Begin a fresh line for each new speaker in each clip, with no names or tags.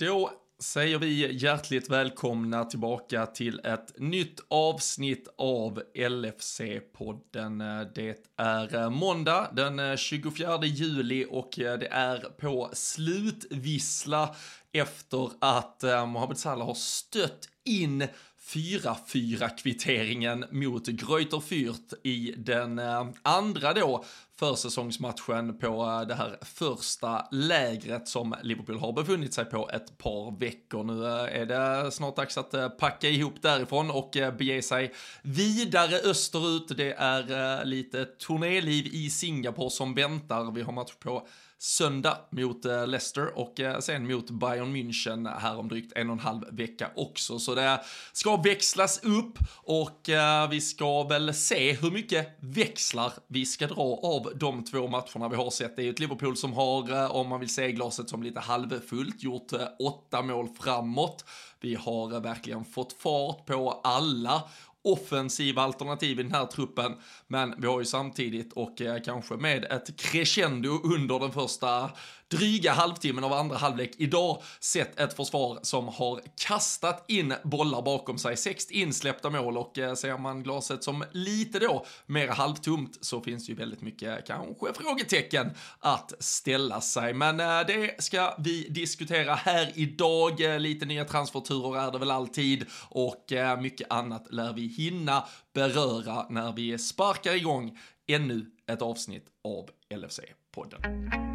Då säger vi hjärtligt välkomna tillbaka till ett nytt avsnitt av LFC-podden. Det är måndag den 24 juli och det är på slutvissla efter att eh, Mohamed Salah har stött in 4-4 kvitteringen mot Greuter Fürth i den eh, andra då försäsongsmatchen på eh, det här första lägret som Liverpool har befunnit sig på ett par veckor. Nu eh, är det snart dags att packa ihop därifrån och bege sig vidare österut. Det är lite turnéliv i Singapore som väntar. Vi har match på söndag mot eh, Leicester och eh, sen mot Bayern München här om drygt en och en halv vecka också. Så det ska växlas upp och eh, vi ska väl se hur mycket växlar vi ska dra av de två matcherna vi har sett. Det är ju ett Liverpool som har, om man vill se glaset som lite halvfullt, gjort åtta mål framåt. Vi har verkligen fått fart på alla offensiva alternativ i den här truppen. Men vi har ju samtidigt och eh, kanske med ett crescendo under den första dryga halvtimmen av andra halvlek idag sett ett försvar som har kastat in bollar bakom sig. Sex insläppta mål och eh, ser man glaset som lite då mer halvtomt så finns det ju väldigt mycket kanske frågetecken att ställa sig. Men eh, det ska vi diskutera här idag. Eh, lite nya transferturer är det väl alltid och mycket annat lär vi hinna beröra när vi sparkar igång ännu ett avsnitt av LFC-podden.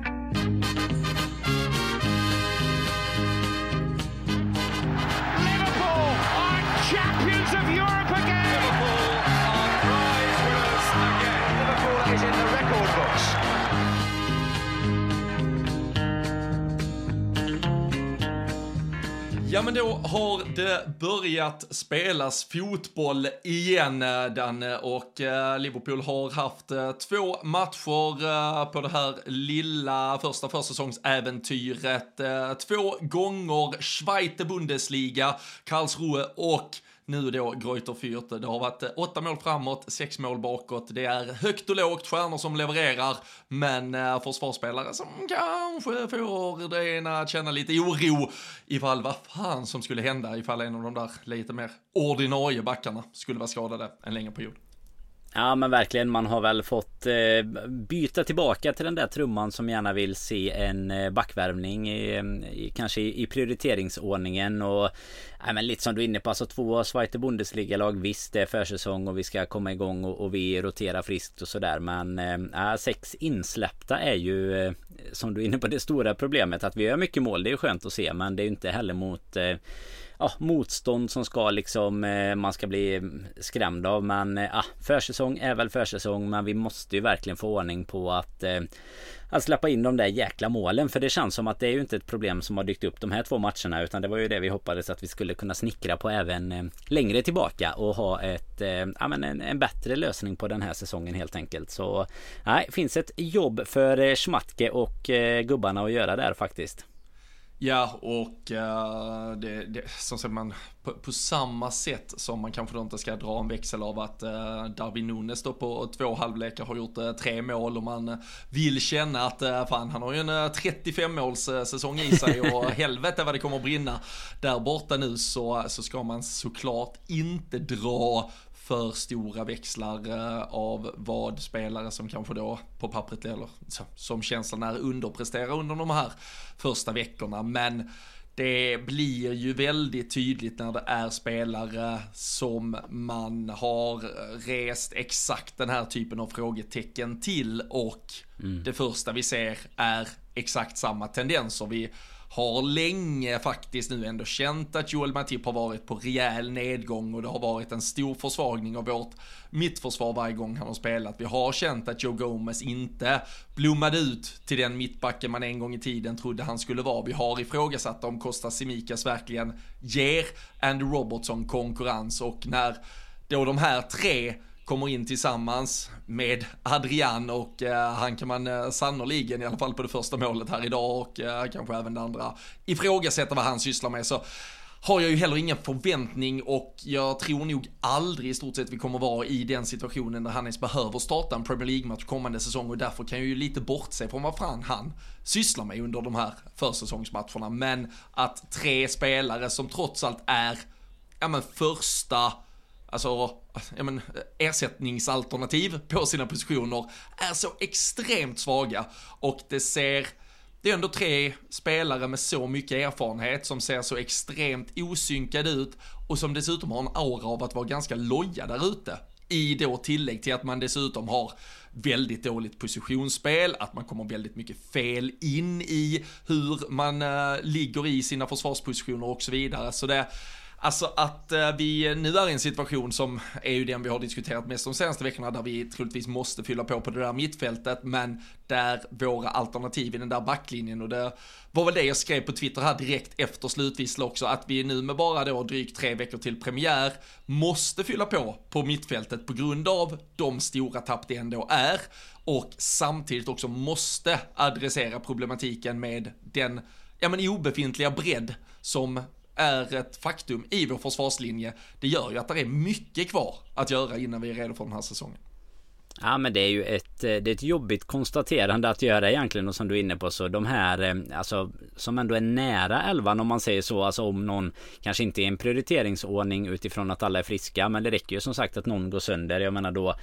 Ja men då har det börjat spelas fotboll igen eh, Danne och eh, Liverpool har haft eh, två matcher på det här lilla första försäsongsäventyret. Två gånger Schweiz Bundesliga, Karlsruhe och nu då Greuter Fürth. Det har varit eh, åtta mål framåt, sex mål bakåt. Det är högt och lågt, stjärnor som levererar, men eh, försvarsspelare som kanske får det ena att känna lite oro ifall vad fan som skulle hända ifall en av de där lite mer ordinarie backarna skulle vara skadade en längre period.
Ja men verkligen. Man har väl fått eh, byta tillbaka till den där trumman som gärna vill se en eh, backvärvning i, eh, i, kanske i, prioriteringsordningen och ja, men lite som du är inne på alltså två Zweite Bundesliga-lag visst det är försäsong och vi ska komma igång och, och vi roterar friskt och sådär men ja, sex insläppta är ju som du är inne på det stora problemet att vi gör mycket mål. Det är skönt att se men det är ju inte heller mot eh, ja, motstånd som ska liksom eh, man ska bli skrämd av. Men eh, ja, försäsong är väl försäsong. Men vi måste ju verkligen få ordning på att eh, att släppa in de där jäkla målen. För det känns som att det är ju inte ett problem som har dykt upp de här två matcherna. Utan det var ju det vi hoppades att vi skulle kunna snickra på även längre tillbaka. Och ha ett, ja, men en, en, bättre lösning på den här säsongen helt enkelt. Så nej, finns ett jobb för Schmatke och gubbarna att göra där faktiskt.
Ja, och uh, det, det, som sagt man, på, på, samma sätt som man kanske inte ska dra en växel av att uh, Darwin Nunes då på två halvlekar har gjort uh, tre mål och man vill känna att uh, fan han har ju en 35 måls säsong i sig och helvete vad det kommer att brinna. Där borta nu så, så ska man såklart inte dra för stora växlar eh, av vad spelare som kanske då på pappret eller som känslan är underpresterar under de här första veckorna. Men det blir ju väldigt tydligt när det är spelare som man har rest exakt den här typen av frågetecken till och mm. det första vi ser är exakt samma tendenser. Vi har länge faktiskt nu ändå känt att Joel Matip har varit på rejäl nedgång och det har varit en stor försvagning av vårt mittförsvar varje gång han har spelat. Vi har känt att Joe Gomez inte blommade ut till den mittbacken man en gång i tiden trodde han skulle vara. Vi har ifrågasatt om Costa Simikas verkligen ger Andy Robertson konkurrens och när då de här tre kommer in tillsammans med Adrian och eh, han kan man eh, sannoliken, i alla fall på det första målet här idag och eh, kanske även det andra, ifrågasätta vad han sysslar med. Så har jag ju heller ingen förväntning och jag tror nog aldrig i stort sett vi kommer vara i den situationen där han ens behöver starta en Premier League-match kommande säsong och därför kan jag ju lite bortse från vad fan han sysslar med under de här försäsongsmatcherna. Men att tre spelare som trots allt är, ja men första, alltså, ja men ersättningsalternativ på sina positioner är så extremt svaga och det ser det är ändå tre spelare med så mycket erfarenhet som ser så extremt osynkade ut och som dessutom har en aura av att vara ganska loja där ute. I då tillägg till att man dessutom har väldigt dåligt positionsspel, att man kommer väldigt mycket fel in i hur man äh, ligger i sina försvarspositioner och så vidare. Så det, Alltså att eh, vi nu är i en situation som är ju den vi har diskuterat mest de senaste veckorna där vi troligtvis måste fylla på på det där mittfältet men där våra alternativ i den där backlinjen och det var väl det jag skrev på Twitter här direkt efter slutvissel också att vi nu med bara då drygt tre veckor till premiär måste fylla på på mittfältet på grund av de stora tapp det ändå är och samtidigt också måste adressera problematiken med den ja men obefintliga bredd som är ett faktum i vår försvarslinje. Det gör ju att det är mycket kvar att göra innan vi är redo för den här säsongen.
Ja men det är ju ett, eh, det är ett jobbigt konstaterande att göra egentligen och som du är inne på så de här eh, alltså som ändå är nära elvan om man säger så alltså om någon kanske inte är en prioriteringsordning utifrån att alla är friska men det räcker ju som sagt att någon går sönder jag menar då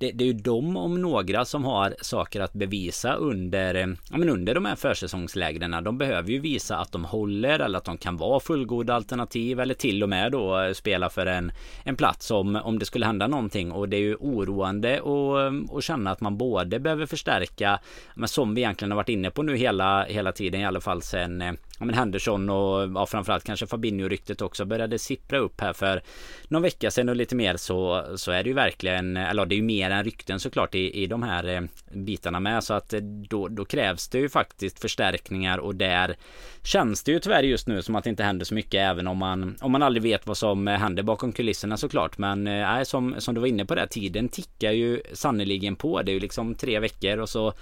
det, det, är ju de om några som har saker att bevisa under, eh, ja, men under de här försäsongslägren. De behöver ju visa att de håller eller att de kan vara fullgoda alternativ eller till och med då eh, spela för en, en plats om, om det skulle hända någonting. Och det är ju oroande eh, att, känna att man både behöver förstärka, men som vi egentligen har varit inne på nu hela, hela tiden i alla fall sen ja, men Henderson och ja, framförallt kanske Fabinho-ryktet också började sippra upp här för någon vecka sedan och lite mer så, så är det ju verkligen, eller det är ju mer än rykten såklart i, i de här eh, bitarna med. Så att eh, då, då krävs det ju faktiskt förstärkningar och där känns det ju tyvärr just nu som att det inte händer så mycket även om man om man aldrig vet vad som händer bakom kulisserna såklart. Men äh, som, som du var inne på där tiden tickar ju sannoliken på. Det är ju liksom tre veckor och så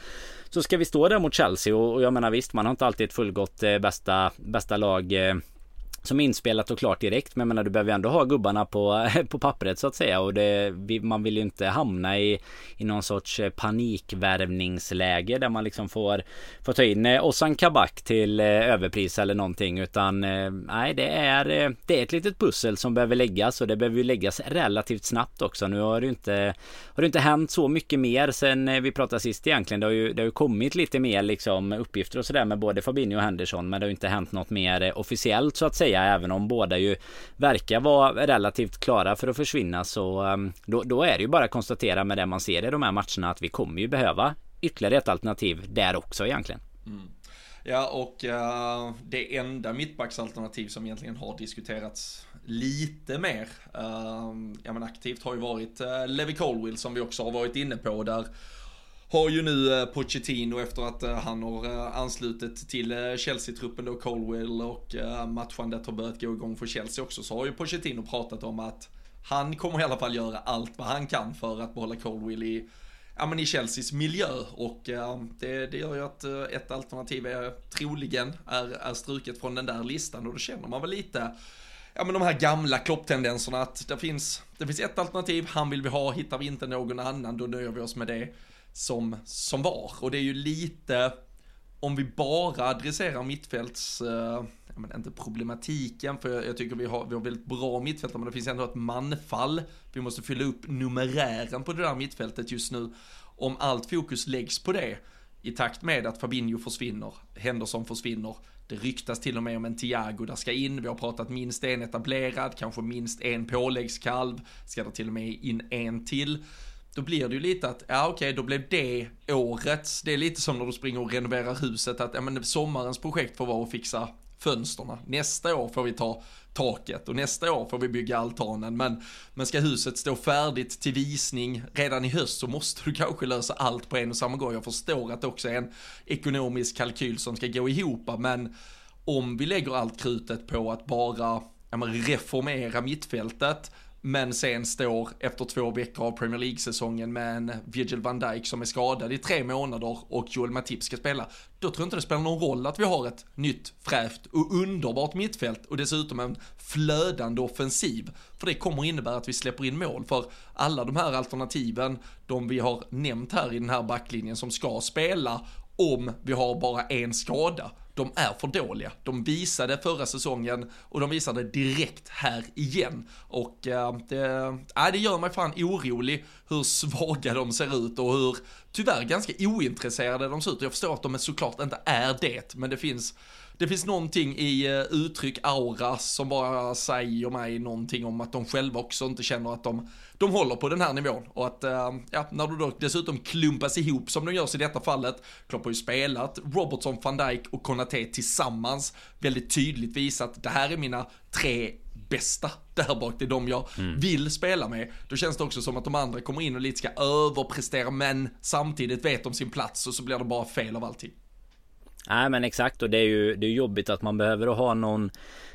så ska vi stå där mot Chelsea och, och jag menar visst man har inte alltid ett fullgott eh, bästa, bästa lag eh, som inspelat och klart direkt. Men jag menar, du behöver ju ändå ha gubbarna på, på pappret så att säga. Och det, man vill ju inte hamna i, i någon sorts eh, panikvärvningsläge där man liksom får, får ta in eh, Ossan Kabak till eh, överpris eller någonting. Utan nej, det är, det är ett litet pussel som behöver läggas och det behöver ju läggas relativt snabbt också. Nu har det ju inte, har det inte hänt så mycket mer sen vi pratade sist egentligen. Det har ju, det har ju kommit lite mer liksom uppgifter och sådär med både Fabinho och Henderson. Men det har ju inte hänt något mer officiellt så att säga säga även om båda ju verkar vara relativt klara för att försvinna så ehm, då, då är det ju bara att konstatera med det man ser i de här matcherna att vi kommer ju behöva ytterligare ett alternativ där också egentligen. Mm.
Ja, och uh, det enda mittbacksalternativ som egentligen har diskuterats lite mer, uh, ja men aktivt har ju varit uh, Levi Colwill som vi också har varit inne på där har ju nu eh, Pochettino efter att eh, han har eh, anslutit till Chelsea-truppen då, Colwell och matchandet har börjat gå igång för Chelsea också, så har ju Pochettino pratat om att han kommer i alla fall göra allt vad han kan för att behålla Colwell i, ja, men i Chelseas miljö. Och det, det gör ju att ett alternativ är troligen är, är struket från den där listan. Och då känner man väl lite ja men de här gamla klopptendenserna att det finns, det finns ett alternativ, han vill vi ha, hittar vi inte någon annan då nöjer vi oss med det som, som var. Och det är ju lite, om vi bara adresserar mittfälts, eh, men inte problematiken, för jag, jag, tycker vi har, vi har väldigt bra mittfältare, men det finns ändå ett manfall. Vi måste fylla upp numerären på det där mittfältet just nu. Om allt fokus läggs på det, i takt med att Fabinho försvinner, Henderson försvinner, det ryktas till och med om en Thiago där ska in. Vi har pratat minst en etablerad, kanske minst en påläggskalv. Ska det till och med in en till då blir det ju lite att, ja okej, okay, då blev det årets, det är lite som när du springer och renoverar huset, att ja, men sommarens projekt får vara att fixa fönsterna. Nästa år får vi ta taket och nästa år får vi bygga altanen. Men, men ska huset stå färdigt till visning redan i höst så måste du kanske lösa allt på en och samma gång. Jag förstår att det också är en ekonomisk kalkyl som ska gå ihop, men om vi lägger allt krutet på att bara ja, reformera mittfältet men sen står efter två veckor av Premier League-säsongen med en Virgil van Dijk som är skadad i tre månader och Joel Matip ska spela, då tror jag inte det spelar någon roll att vi har ett nytt, fräscht och underbart mittfält och dessutom en flödande offensiv. För det kommer innebära att vi släpper in mål, för alla de här alternativen, de vi har nämnt här i den här backlinjen som ska spela om vi har bara en skada de är för dåliga. De visade förra säsongen och de visade direkt här igen. Och äh, det, äh, det gör mig fan orolig hur svaga de ser ut och hur tyvärr ganska ointresserade de ser ut. Jag förstår att de såklart inte är det, men det finns det finns någonting i uh, uttryck, aura, som bara säger mig någonting om att de själva också inte känner att de, de håller på den här nivån. Och att, uh, ja, när du då dessutom klumpas ihop som de görs i detta fallet, Klopp har ju spelat Robertson, van Dijk och Konate tillsammans, väldigt tydligt visat, det här är mina tre bästa där bak, det är de jag mm. vill spela med. Då känns det också som att de andra kommer in och lite ska överprestera, men samtidigt vet de sin plats och så blir det bara fel av allting.
Nej men exakt och det är ju det är jobbigt att man behöver ha någon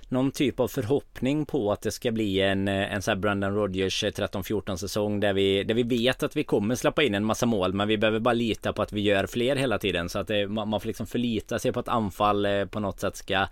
någon typ av förhoppning på att det ska bli en, eh, en sån här Brandon Rodgers eh, 13-14 säsong där vi, där vi vet att vi kommer släppa in en massa mål men vi behöver bara lita på att vi gör fler hela tiden så att eh, det, man får liksom förlita sig på att anfall på något sätt ska ja,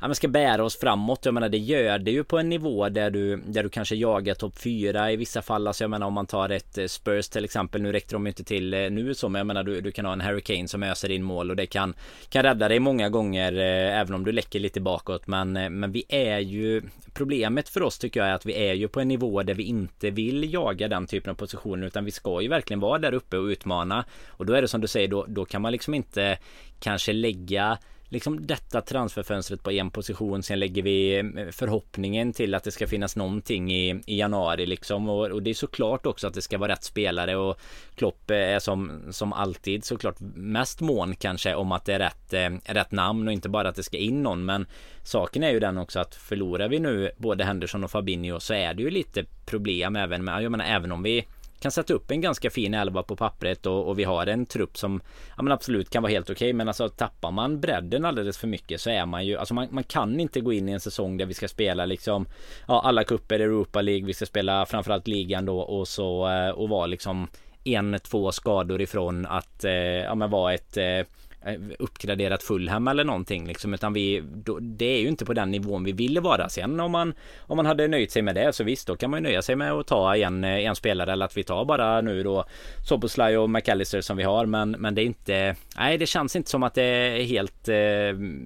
men ska bära oss framåt. Jag menar det gör det ju på en nivå där du, där du kanske jagar topp 4 i vissa fall. Alltså jag menar om man tar ett Spurs till exempel. Nu räckte de inte till nu så, men jag menar du, du kan ha en Hurricane som öser in mål och det kan, kan rädda dig många gånger även om du läcker lite bakåt. Men, men vi är ju Problemet för oss tycker jag är att vi är ju på en nivå där vi inte vill jaga den typen av positioner utan vi ska ju verkligen vara där uppe och utmana. Och då är det som du säger, då, då kan man liksom inte kanske lägga liksom detta transferfönstret på en position. Sen lägger vi mm, förhoppningen till att det ska finnas någonting i, i januari liksom. Och, och, det är såklart också att det ska vara rätt spelare och Klopp är som, som alltid såklart mest mån kanske om att det är rätt, eh, rätt namn och inte bara att det ska in någon. Men saken är ju den också att förlorar vi nu både Henderson och Fabinho så är det ju lite problem även med, jag menar även om vi kan sätta upp en ganska fin elva på pappret och, och vi har en trupp som ja, men absolut kan vara helt okej okay, men alltså tappar man bredden alldeles för mycket så är man ju alltså man, man kan inte gå in i en säsong där vi ska spela liksom ja, alla kupper Europa League vi ska spela framförallt ligan då och så eh, och vara liksom en, två skador ifrån att eh, ja, men vara ett Eh, Eh, uppgraderat Fulham eller någonting liksom utan vi då, det är ju inte på den nivån vi ville vara. Sen om man om man hade nöjt sig med det så visst då kan man ju nöja sig med att ta en, eh, en spelare eller att vi tar bara nu då Soboslaj och McAllister som vi har men men det är inte nej det känns inte som att det är helt eh,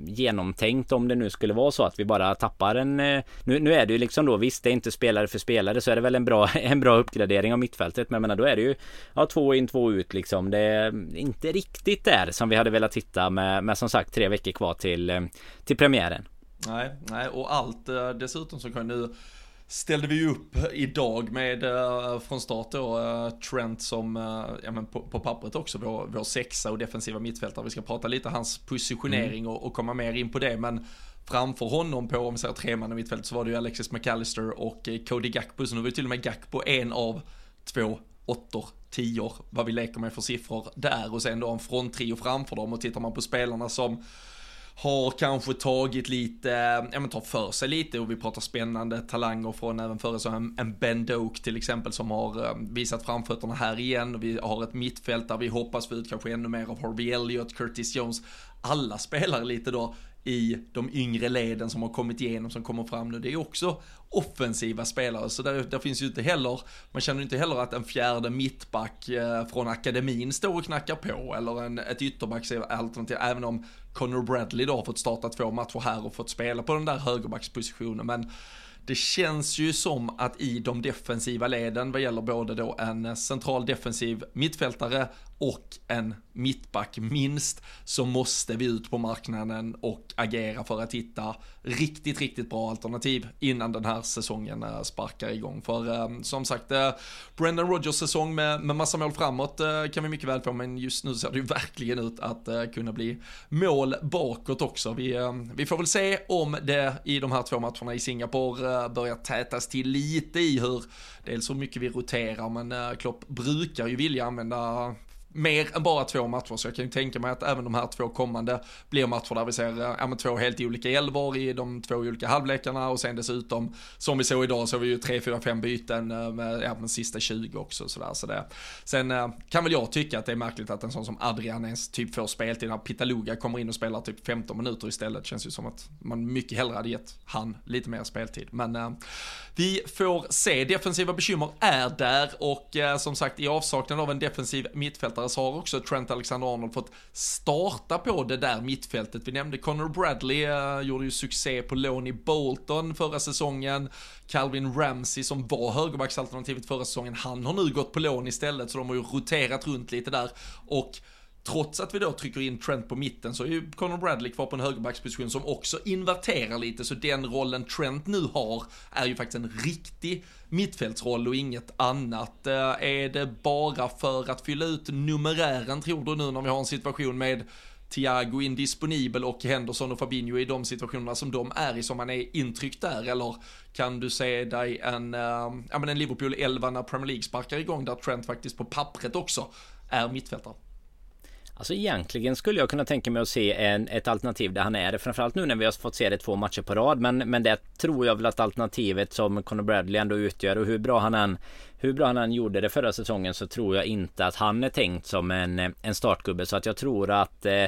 genomtänkt om det nu skulle vara så att vi bara tappar en eh, nu, nu är det ju liksom då visst det är inte spelare för spelare så är det väl en bra en bra uppgradering av mittfältet men jag menar då är det ju ja två in två ut liksom. Det är inte riktigt där som vi hade velat titta med, med som sagt tre veckor kvar till, eh, till premiären.
Nej, nej och allt eh, dessutom så kan nu ställde vi upp idag med uh, från start då Trent som, ja men på, på pappret också, vår, vår sexa och defensiva mittfältare. Vi ska prata lite hans positionering mm. och, och, komma mer in på det, men framför honom på, om vi säger treman i mittfältet, så var det ju Alexis McAllister och Cody Gakpo, så nu var det till och med Gakpo en av två åttor, tior, vad vi leker med för siffror där och sen då en fronttrio framför dem och tittar man på spelarna som har kanske tagit lite, ja men tar för sig lite och vi pratar spännande talanger från även före så en, en Ben Doak till exempel som har eh, visat framfötterna här igen. Vi har ett mittfält där vi hoppas få ut kanske ännu mer av Harvey Elliott, Curtis Jones. Alla spelar lite då i de yngre leden som har kommit igenom, som kommer fram nu. Det är också offensiva spelare, så där, där finns ju inte heller, man känner inte heller att en fjärde mittback eh, från akademin står och knackar på, eller en, ett ytterbacksalternativ, även om Connor Bradley då har fått starta två matcher här och fått spela på den där högerbackspositionen, men det känns ju som att i de defensiva leden vad gäller både då en central defensiv mittfältare och en mittback minst så måste vi ut på marknaden och agera för att hitta riktigt, riktigt bra alternativ innan den här säsongen eh, sparkar igång. För eh, som sagt, eh, Brendan Rodgers säsong med, med massa mål framåt eh, kan vi mycket väl få, men just nu ser det ju verkligen ut att eh, kunna bli mål bakåt också. Vi, vi får väl se om det i de här två matcherna i Singapore börjar tätas till lite i hur, dels hur mycket vi roterar, men Klopp brukar ju vilja använda mer än bara två matcher, så jag kan ju tänka mig att även de här två kommande blir matcher där vi ser eh, ja, två helt olika elvor i de två olika halvlekarna och sen dessutom, som vi såg idag, så har vi ju 3, 4, 5 byten eh, med, ja, men sista 20 också. Så där, så det. Sen eh, kan väl jag tycka att det är märkligt att en sån som Adrian ens typ får speltid, när Pitaluga kommer in och spelar typ 15 minuter istället, känns ju som att man mycket hellre hade gett han lite mer speltid. Men eh, vi får se, defensiva bekymmer är där och eh, som sagt i avsaknad av en defensiv mittfältare så har också Trent Alexander-Arnold fått starta på det där mittfältet. Vi nämnde Connor Bradley, eh, gjorde ju succé på lån i Bolton förra säsongen. Calvin Ramsey som var högerbacksalternativet förra säsongen, han har nu gått på lån istället så de har ju roterat runt lite där och Trots att vi då trycker in Trent på mitten så är ju Conor Bradley kvar på en högerbacksposition som också inverterar lite, så den rollen Trent nu har är ju faktiskt en riktig mittfältsroll och inget annat. Eh, är det bara för att fylla ut numerären tror du nu när vi har en situation med Thiago indisponibel och Henderson och Fabinho i de situationerna som de är i som man är intryckt där eller kan du se dig en, äh, ja men en Liverpool 11 när Premier League sparkar igång där Trent faktiskt på pappret också är mittfältare?
Alltså egentligen skulle jag kunna tänka mig att se en, ett alternativ där han är det. Framförallt nu när vi har fått se det två matcher på rad. Men, men det tror jag väl att alternativet som Conor Bradley ändå utgör och hur bra han än hur bra han än gjorde det förra säsongen så tror jag inte att han är tänkt som en, en startgubbe. Så att jag tror att eh,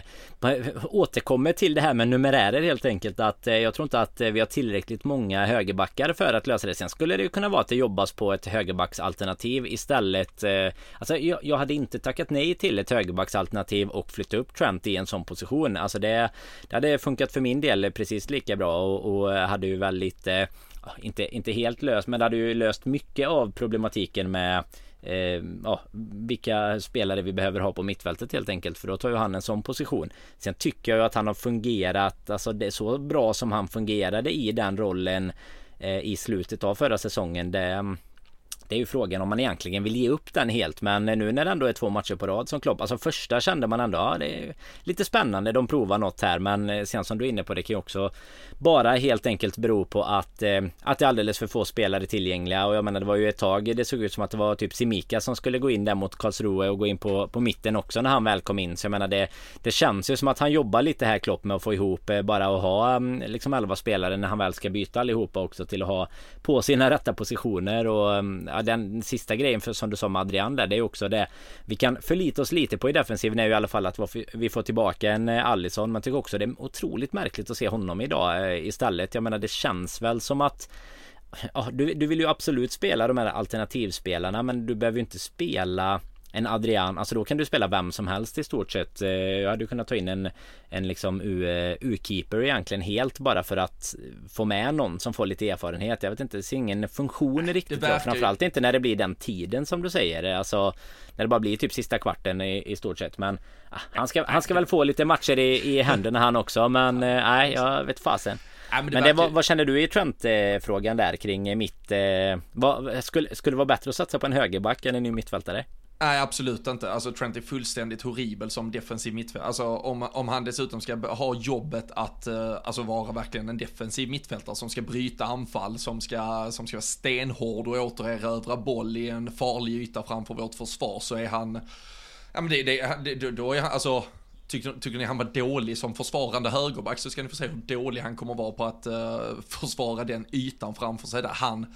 återkommer till det här med numerärer helt enkelt. Att eh, jag tror inte att eh, vi har tillräckligt många högerbackar för att lösa det. Sen skulle det ju kunna vara att det jobbas på ett högerbacksalternativ istället. Eh, alltså jag, jag, hade inte tackat nej till ett högerbacksalternativ och flytta upp Trent i en sån position. Alltså det, det hade funkat för min del precis lika bra och, och hade ju väldigt eh, inte, inte helt löst men det hade ju löst mycket av problematiken med eh, ja, vilka spelare vi behöver ha på mittfältet helt enkelt för då tar ju han en sån position. Sen tycker jag ju att han har fungerat alltså det är så bra som han fungerade i den rollen eh, i slutet av förra säsongen. Det, det är ju frågan om man egentligen vill ge upp den helt men nu när det ändå är två matcher på rad som Klopp Alltså första kände man ändå ja, det är lite spännande de provar något här men eh, sen som du är inne på det kan ju också bara helt enkelt bero på att eh, Att det är alldeles för få spelare tillgängliga. Och jag menar det var ju ett tag Det såg ut som att det var typ Simika som skulle gå in där mot Karlsruhe och gå in på, på mitten också när han väl kom in. Så jag menar det Det känns ju som att han jobbar lite här Klopp med att få ihop eh, bara att ha mm, liksom 11 spelare när han väl ska byta allihopa också till att ha på sina rätta positioner. Och mm, ja, den sista grejen för som du sa med Adrian där, det är också det vi kan förlita oss lite på i defensiven är ju i alla fall att vi får tillbaka en eh, Allison. Man tycker också det är otroligt märkligt att se honom idag eh, istället. Jag menar, det känns väl som att Ja, du, du vill ju absolut spela de här alternativspelarna men du behöver ju inte spela en Adrian, alltså då kan du spela vem som helst i stort sett. Eh, jag hade kunnat ta in en, en liksom U-keeper egentligen helt bara för att få med någon som får lite erfarenhet. Jag vet inte, det ser ingen funktion riktigt bra. Framförallt inte när det blir den tiden som du säger. Alltså när det bara blir typ sista kvarten i, i stort sett. Men ah, han, ska, han ska väl få lite matcher i, i händerna han också. Men eh, nej, jag vet fasen. Ja, men det, men det vad, vad, känner du i Trent-frågan där kring mitt... Eh, vad, skulle, skulle det vara bättre att satsa på en högerback än en ny mittfältare?
Nej, absolut inte. Alltså Trent är fullständigt horribel som defensiv mittfältare. Alltså om, om han dessutom ska ha jobbet att uh, alltså vara verkligen en defensiv mittfältare som ska bryta anfall, som ska, som ska vara stenhård och återerövra boll i en farlig yta framför vårt försvar så är han, ja men det, det, det då är han, alltså Tycker, tycker ni han var dålig som försvarande högerback så ska ni få se hur dålig han kommer vara på att uh, försvara den ytan framför sig där han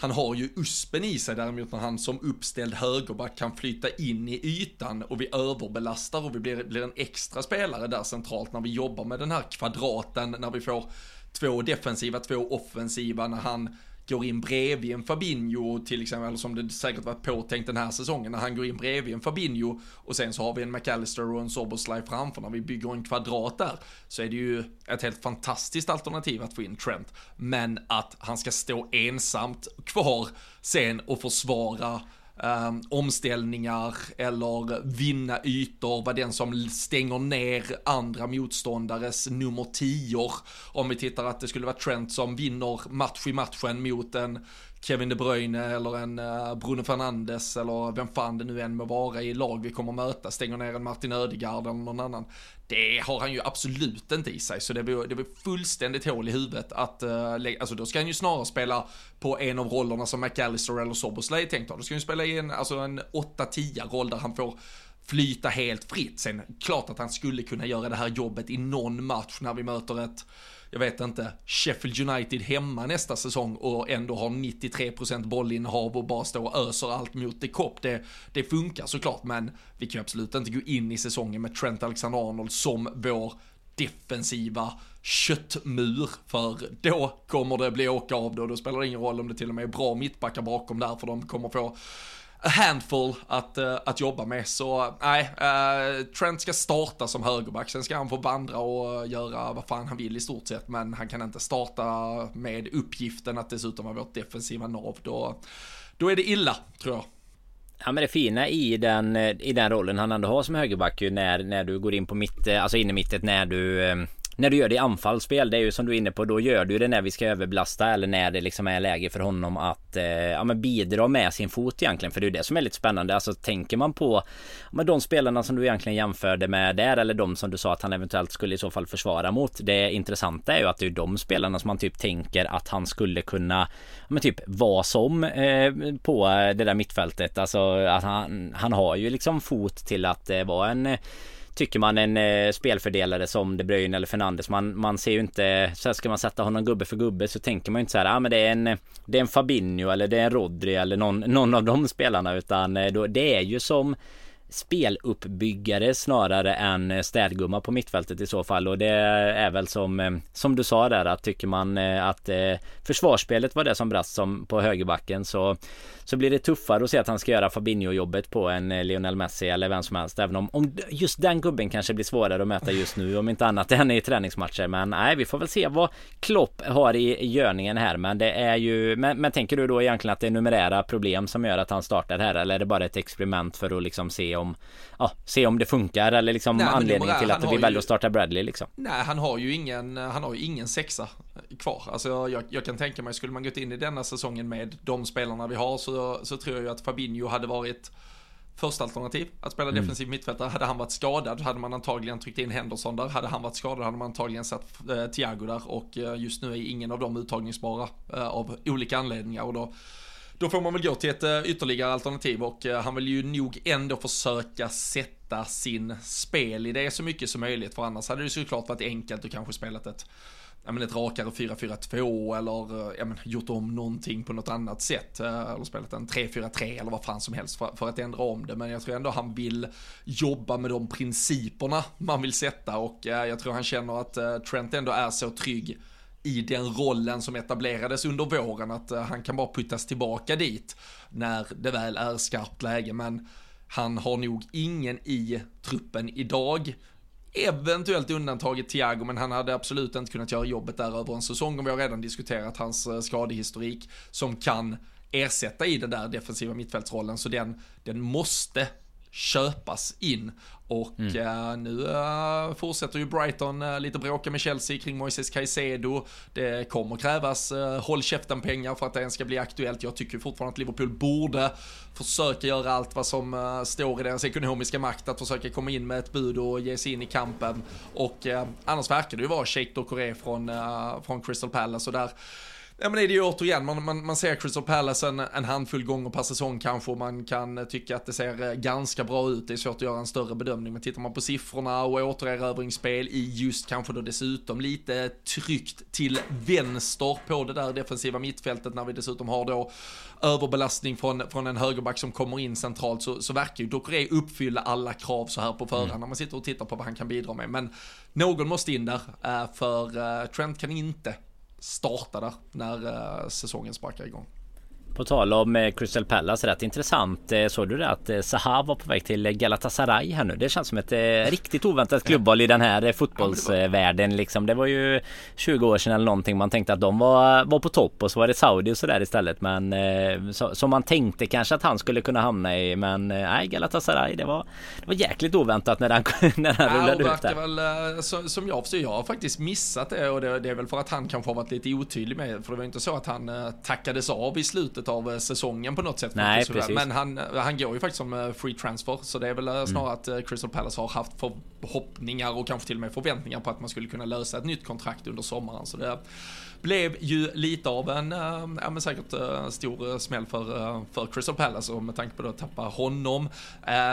han har ju uspen i sig däremot när han som uppställd högerback kan flytta in i ytan och vi överbelastar och vi blir, blir en extra spelare där centralt när vi jobbar med den här kvadraten, när vi får två defensiva, två offensiva, när han går in bredvid en Fabinho till exempel, eller som det säkert varit påtänkt den här säsongen, när han går in bredvid en Fabinho och sen så har vi en McAllister och en Soboslaj framför, när vi bygger en kvadrat där, så är det ju ett helt fantastiskt alternativ att få in Trent. Men att han ska stå ensamt kvar sen och försvara eh, omställningar eller vinna ytor, vara den som stänger ner andra motståndares nummer 10 Om vi tittar att det skulle vara Trent som vinner match i matchen mot en Kevin De Bruyne eller en eh, Bruno Fernandes eller vem fan det nu än må vara i lag vi kommer möta, stänger ner en Martin Ödegaard eller någon annan. Det har han ju absolut inte i sig, så det blir, det blir fullständigt hål i huvudet att, eh, uh, lägga, alltså då ska han ju snarare spela på en av rollerna som McAllister eller Soboslay tänkt ha. Då ska han ju spela i en, alltså en 8-10 roll där han får flyta helt fritt. Sen klart att han skulle kunna göra det här jobbet i någon match när vi möter ett jag vet inte, Sheffield United hemma nästa säsong och ändå har 93% bollinnehav och bara står och öser allt mot det kopp. Det, det funkar såklart, men vi kan absolut inte gå in i säsongen med Trent Alexander-Arnold som vår defensiva köttmur, för då kommer det bli åka av det och då spelar det ingen roll om det till och med är bra mittbackar bakom där, för de kommer få a handful att, uh, att jobba med. Så nej, uh, Trent ska starta som högerback, sen ska han få vandra och göra vad fan han vill i stort sett, men han kan inte starta med uppgiften att dessutom vara vårt defensiva nav. Då, då är det illa, tror jag.
Ja men det fina i den, eh, i den rollen han ändå har som högerback ju när, när du går in på mitt, alltså in i mittet när du när du gör det i anfallsspel, det är ju som du är inne på, då gör du det när vi ska överbelasta eller när det liksom är läge för honom att eh, ja, men bidra med sin fot egentligen. För det är det som är lite spännande. Alltså tänker man på med de spelarna som du egentligen jämförde med där eller de som du sa att han eventuellt skulle i så fall försvara mot. Det intressanta är ju att det är de spelarna som man typ tänker att han skulle kunna men typ vara som eh, på det där mittfältet. Alltså att han, han har ju liksom fot till att eh, vara en Tycker man en eh, spelfördelare som De Bruyne eller Fernandes Man, man ser ju inte Så här ska man sätta honom gubbe för gubbe Så tänker man ju inte så här ah, men det är en Det är en Fabinho eller det är en Rodri eller någon, någon av de spelarna Utan eh, då, det är ju som speluppbyggare snarare än eh, städgumma på mittfältet i så fall och det är väl som eh, som du sa där att tycker man eh, att försvarsspelet var det som brast som på högerbacken så så blir det tuffare att se att han ska göra Fabinho-jobbet på en Lionel Messi eller vem som helst. Även om, om just den gubben kanske blir svårare att möta just nu. Om inte annat än i träningsmatcher. Men nej, vi får väl se vad Klopp har i, görningen här. Men det är ju... Men, men, tänker du då egentligen att det är numerära problem som gör att han startar här? Eller är det bara ett experiment för att liksom se om... Ja, se om det funkar eller liksom nej, anledning till att vi väljer ju... att starta Bradley liksom?
Nej, han har ju ingen... Han har ju ingen sexa kvar. Alltså jag, jag kan tänka mig, skulle man gått in i denna säsongen med de spelarna vi har så så, tror jag ju att Fabinho hade varit första alternativ att spela mm. defensiv mittfältare. Hade han varit skadad hade man antagligen tryckt in Henderson där. Hade han varit skadad hade man antagligen satt eh, Thiago där och eh, just nu är ingen av dem uttagningsbara eh, av olika anledningar och då då får man väl gå till ett eh, ytterligare alternativ och eh, han vill ju nog ändå försöka sätta sin spel i det så mycket som möjligt för annars hade det såklart varit enkelt och kanske spelat ett ja, men ett rakare 4-4-2 eller eh, ja, men, gjort om någonting på något annat sätt. Eller spelat en 3-4-3 eller vad fan som helst för, för, att ändra om det. Men jag tror ändå han vill jobba med de principerna man vill sätta och uh, jag tror han känner att Trent ändå är så trygg i den rollen som etablerades under våren att eh, han kan bara puttas tillbaka dit när det väl är skarpt läge. Men han har nog ingen i truppen idag. Eventuellt undantaget Thiago, men han hade absolut inte kunnat göra jobbet där över en säsong. Och vi har redan diskuterat hans eh, skadehistorik som kan ersätta i den där defensiva mittfältsrollen, så den, den måste köpas in. Och mm. uh, nu uh, fortsätter ju Brighton uh, lite bråka med Chelsea kring Moises Caicedo. Det kommer krävas håll käften pengar för att det ens ska bli aktuellt. Jag tycker fortfarande att Liverpool borde försöka göra allt vad som står i deras ekonomiska makt att försöka komma in med ett bud och ge sig in i kampen. Och annars verkar det ju vara Sheikh Dokore från, från Crystal Palace och där Ja men det är ju återigen, man, man, man ser Crystal Palace en, en handfull gånger per säsong kanske och man kan tycka att det ser eh, ganska bra ut. Det är svårt att göra en större bedömning men tittar man på siffrorna och återerövringsspel i just kanske då dessutom lite tryckt till vänster på det där defensiva mittfältet när vi dessutom har då överbelastning från, från en högerback som kommer in centralt så, så verkar ju Dokore uppfylla alla krav så här på förhand mm. när man sitter och tittar på vad han kan bidra med. Men någon måste in där eh, för eh, Trent kan inte starta där när eh, säsongen sparkar igång.
På tal om eh, Crystal Palace, rätt intressant. Eh, såg du det att Zaha var på väg till Galatasaray här nu? Det känns som ett riktigt oväntat klubbval i den här fotbollsvärlden liksom. Det var ju 20 år sedan eller någonting man tänkte att de var, var på topp och så var det Saudi och sådär istället. Men som man tänkte kanske att han skulle kunna hamna i. Men nej, Galatasaray det var, det var jäkligt oväntat när han, när han ja, rullade ut där.
Väl, som jag förstår, jag har faktiskt missat det och det, det är väl för att han kanske har varit lite otydlig med. För det var inte så att han tackades av i slutet av eh, säsongen på något sätt.
Nej, precis.
Men han, han går ju faktiskt som eh, free transfer, så det är väl eh, mm. snarare mm. att Crystal Palace har haft förhoppningar och kanske till och med förväntningar på att man skulle kunna lösa ett nytt kontrakt under sommaren. Så det, blev ju lite av en, ja men säkert stor smäll för, för Crystal Palace och med tanke på att tappa honom.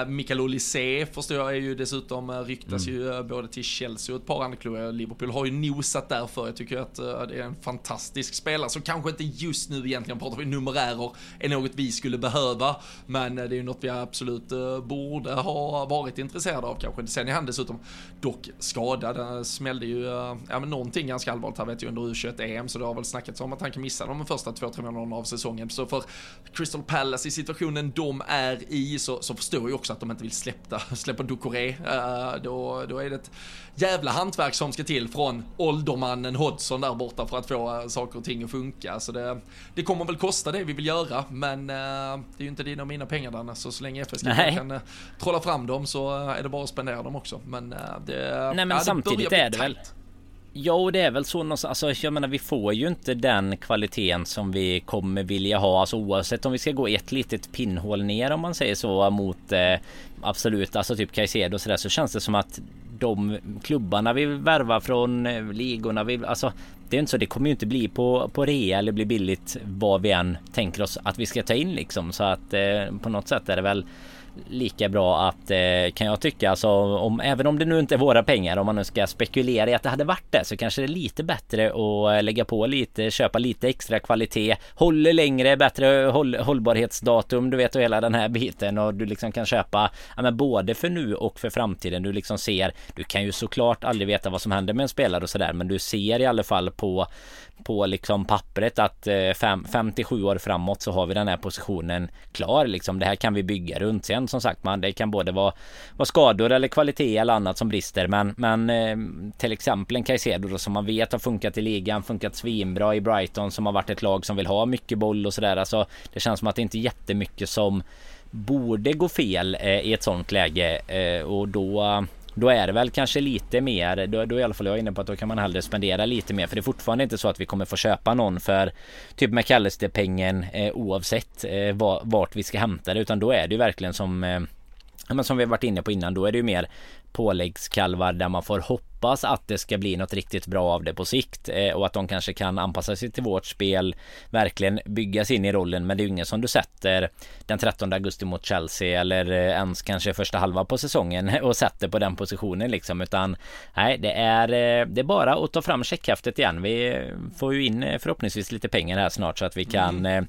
Mikael Olise förstår jag är ju dessutom, ryktas mm. ju både till Chelsea och ett par andra klubbar. Liverpool har ju nosat därför. Jag tycker att det är en fantastisk spelare som kanske inte just nu egentligen pratar vi numerärer är något vi skulle behöva. Men det är ju något vi absolut borde ha varit intresserade av kanske. Sen är han dessutom dock skadad. Smällde ju, ja men någonting ganska allvarligt här vet jag under U21-EM så det har väl snackats om att han kan missa de första två, tre månaderna av säsongen. Så för Crystal Palace i situationen de är i så, så förstår jag också att de inte vill släppa, släppa Ducoré. Uh, då, då är det ett jävla hantverk som ska till från åldermannen Hodgson där borta för att få uh, saker och ting att funka. Så det, det kommer väl kosta det vi vill göra men uh, det är ju inte dina och mina pengar Danne så så länge FSG kan uh, trolla fram dem så är det bara att spendera dem också. Men det...
Nej men ja, samtidigt är det väl Ja, och det är väl så någonstans. Alltså, jag menar, vi får ju inte den kvaliteten som vi kommer vilja ha. Alltså oavsett om vi ska gå ett litet pinnhål ner om man säger så mot eh, absolut, alltså typ Caicedo och sådär så känns det som att de klubbarna vi värvar från eh, ligorna, vi, alltså det är inte så. Det kommer ju inte bli på, på rea eller bli billigt vad vi än tänker oss att vi ska ta in liksom. Så att eh, på något sätt är det väl lika bra att eh, kan jag tycka. Alltså om även om det nu inte är våra pengar om man nu ska spekulera i att det hade varit det så kanske det är lite bättre att eh, lägga på lite köpa lite extra kvalitet. Håller längre bättre håll, hållbarhetsdatum du vet och hela den här biten. Och du liksom kan köpa ja, men både för nu och för framtiden. Du liksom ser du kan ju såklart aldrig veta vad som händer med en spelare och sådär men du ser i alla fall på på liksom pappret att eh, fem, 57 år framåt så har vi den här positionen klar liksom. Det här kan vi bygga runt. Sen som sagt man, det kan både vara, vara skador eller kvalitet eller annat som brister. Men, men eh, till exempel en Caicedo då, som man vet har funkat i ligan, funkat svinbra i Brighton som har varit ett lag som vill ha mycket boll och sådär. Alltså det känns som att det inte är jättemycket som borde gå fel eh, i ett sånt läge eh, och då då är det väl kanske lite mer, då, då är i alla fall jag inne på att då kan man hellre spendera lite mer. För det är fortfarande inte så att vi kommer få köpa någon för typ McAllister-pengen eh, oavsett eh, vart vi ska hämta det. Utan då är det ju verkligen som eh, men som vi varit inne på innan, då är det ju mer påläggskalvar där man får hoppas att det ska bli något riktigt bra av det på sikt eh, och att de kanske kan anpassa sig till vårt spel, verkligen byggas in i rollen. Men det är ju ingen som du sätter den 13 augusti mot Chelsea eller eh, ens kanske första halva på säsongen och sätter på den positionen liksom, utan nej, det är eh, det är bara att ta fram checkhäftet igen. Vi får ju in förhoppningsvis lite pengar här snart så att vi kan mm.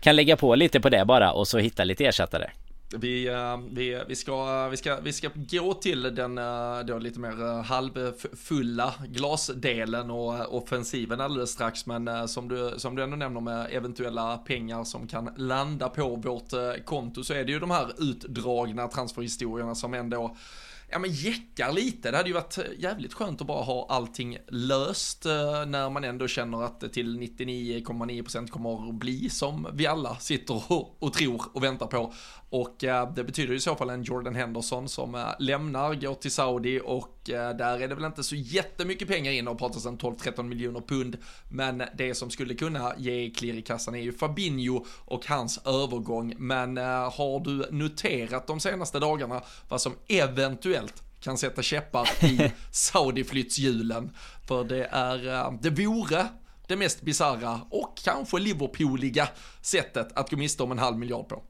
kan lägga på lite på det bara och så hitta lite ersättare.
Vi, eh, vi, vi, ska, vi, ska, vi ska gå till den eh, då lite mer eh, halvfulla glasdelen och offensiven alldeles strax. Men som du, som du ändå nämner med eventuella pengar som kan landa på vårt konto så är det ju de här utdragna transferhistorierna som ändå ja men jäckar lite. Det hade ju varit jävligt skönt att bara ha allting löst när man ändå känner att det till 99,9% kommer att bli som vi alla sitter och, och tror och väntar på. Och eh, det betyder i så fall en Jordan Henderson som eh, lämnar, går till Saudi och eh, där är det väl inte så jättemycket pengar in och pratas en 12-13 miljoner pund. Men det som skulle kunna ge klirr i kassan är ju Fabinho och hans övergång. Men har du noterat de senaste dagarna vad som eventuellt kan sätta käppar i Saudi-flyttshjulen? För det är, det vore det mest bizarra och kanske Liverpooliga sättet att gå miste om en halv miljard på.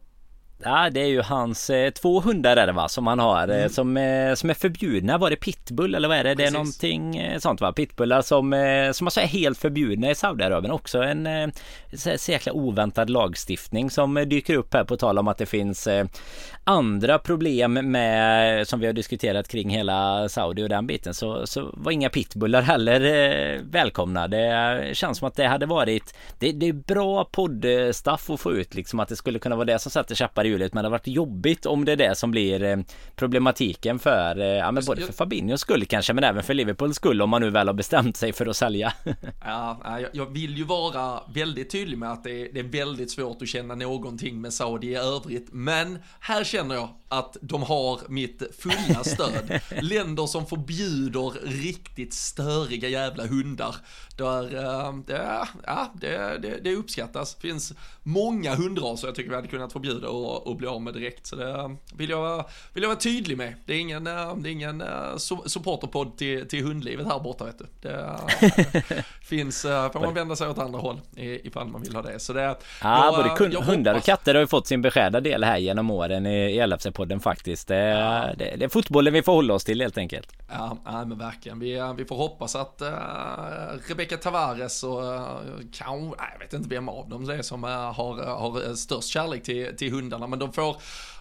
Ja det är ju hans eh, två hundar är det va som han har eh, mm. som, eh, som är förbjudna. Var det pitbull eller vad är det? Precis. Det är någonting eh, sånt va? Pitbullar som, eh, som alltså är helt förbjudna i Saudiarabien. Också en eh, så, så jäkla oväntad lagstiftning som dyker upp här på tal om att det finns andra problem med som vi har diskuterat kring hela Saudi och den biten så, så var inga pitbullar heller välkomna. Det känns som att det hade varit det, det är bra poddstaff att få ut liksom att det skulle kunna vara det som sätter käppar hjulet men det har varit jobbigt om det är det som blir eh, problematiken för eh, ja men både för Fabinhos skull kanske men även för Liverpools skull om man nu väl har bestämt sig för att sälja.
ja, jag vill ju vara väldigt tydlig med att det är, det är väldigt svårt att känna någonting med Saudi i övrigt men här känner jag att de har mitt fulla stöd. Länder som förbjuder riktigt störiga jävla hundar. Där, äh, det, ja, det, det, det uppskattas. Det finns många hundraser jag tycker vi hade kunnat förbjuda och och, bli av med direkt. Så det vill jag, vill jag vara tydlig med. Det är ingen, det är ingen supporterpodd till, till hundlivet här borta vet du. Det finns, får man vända sig åt andra håll ifall man vill ha det. Så det
ja, både jag hundar och katter har ju fått sin beskärda del här genom åren i, i LFC-podden faktiskt. Det, det, det, är fotbollen vi får hålla oss till helt enkelt.
Ja, ja men verkligen. Vi, eh, vi får hoppas att uh, Rebecca Tavares och uh, kan, jag vet inte vem av dem det är som uh, har, har störst kärlek till, till hundarna, men de får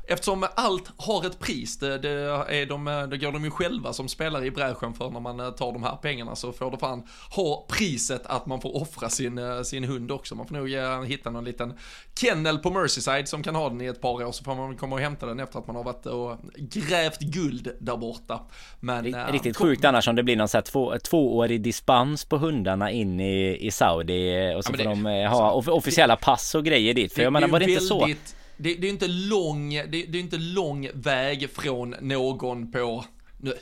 Eftersom allt har ett pris, det, det, är de, det går de ju själva som spelar i bräschen för när man tar de här pengarna så får det fan ha priset att man får offra sin, sin hund också. Man får nog hitta någon liten kennel på Merseyside som kan ha den i ett par år så får man komma och hämta den efter att man har varit och grävt guld där borta.
Men, Riktigt kom... sjukt annars om det blir någon sån här två, tvåårig dispens på hundarna in i, i Saudi och så ja, får det, de eh, ha så, officiella pass och grejer dit. För jag menar var det inte så?
Det, det är inte lång, det, det är inte lång väg från någon på, nu,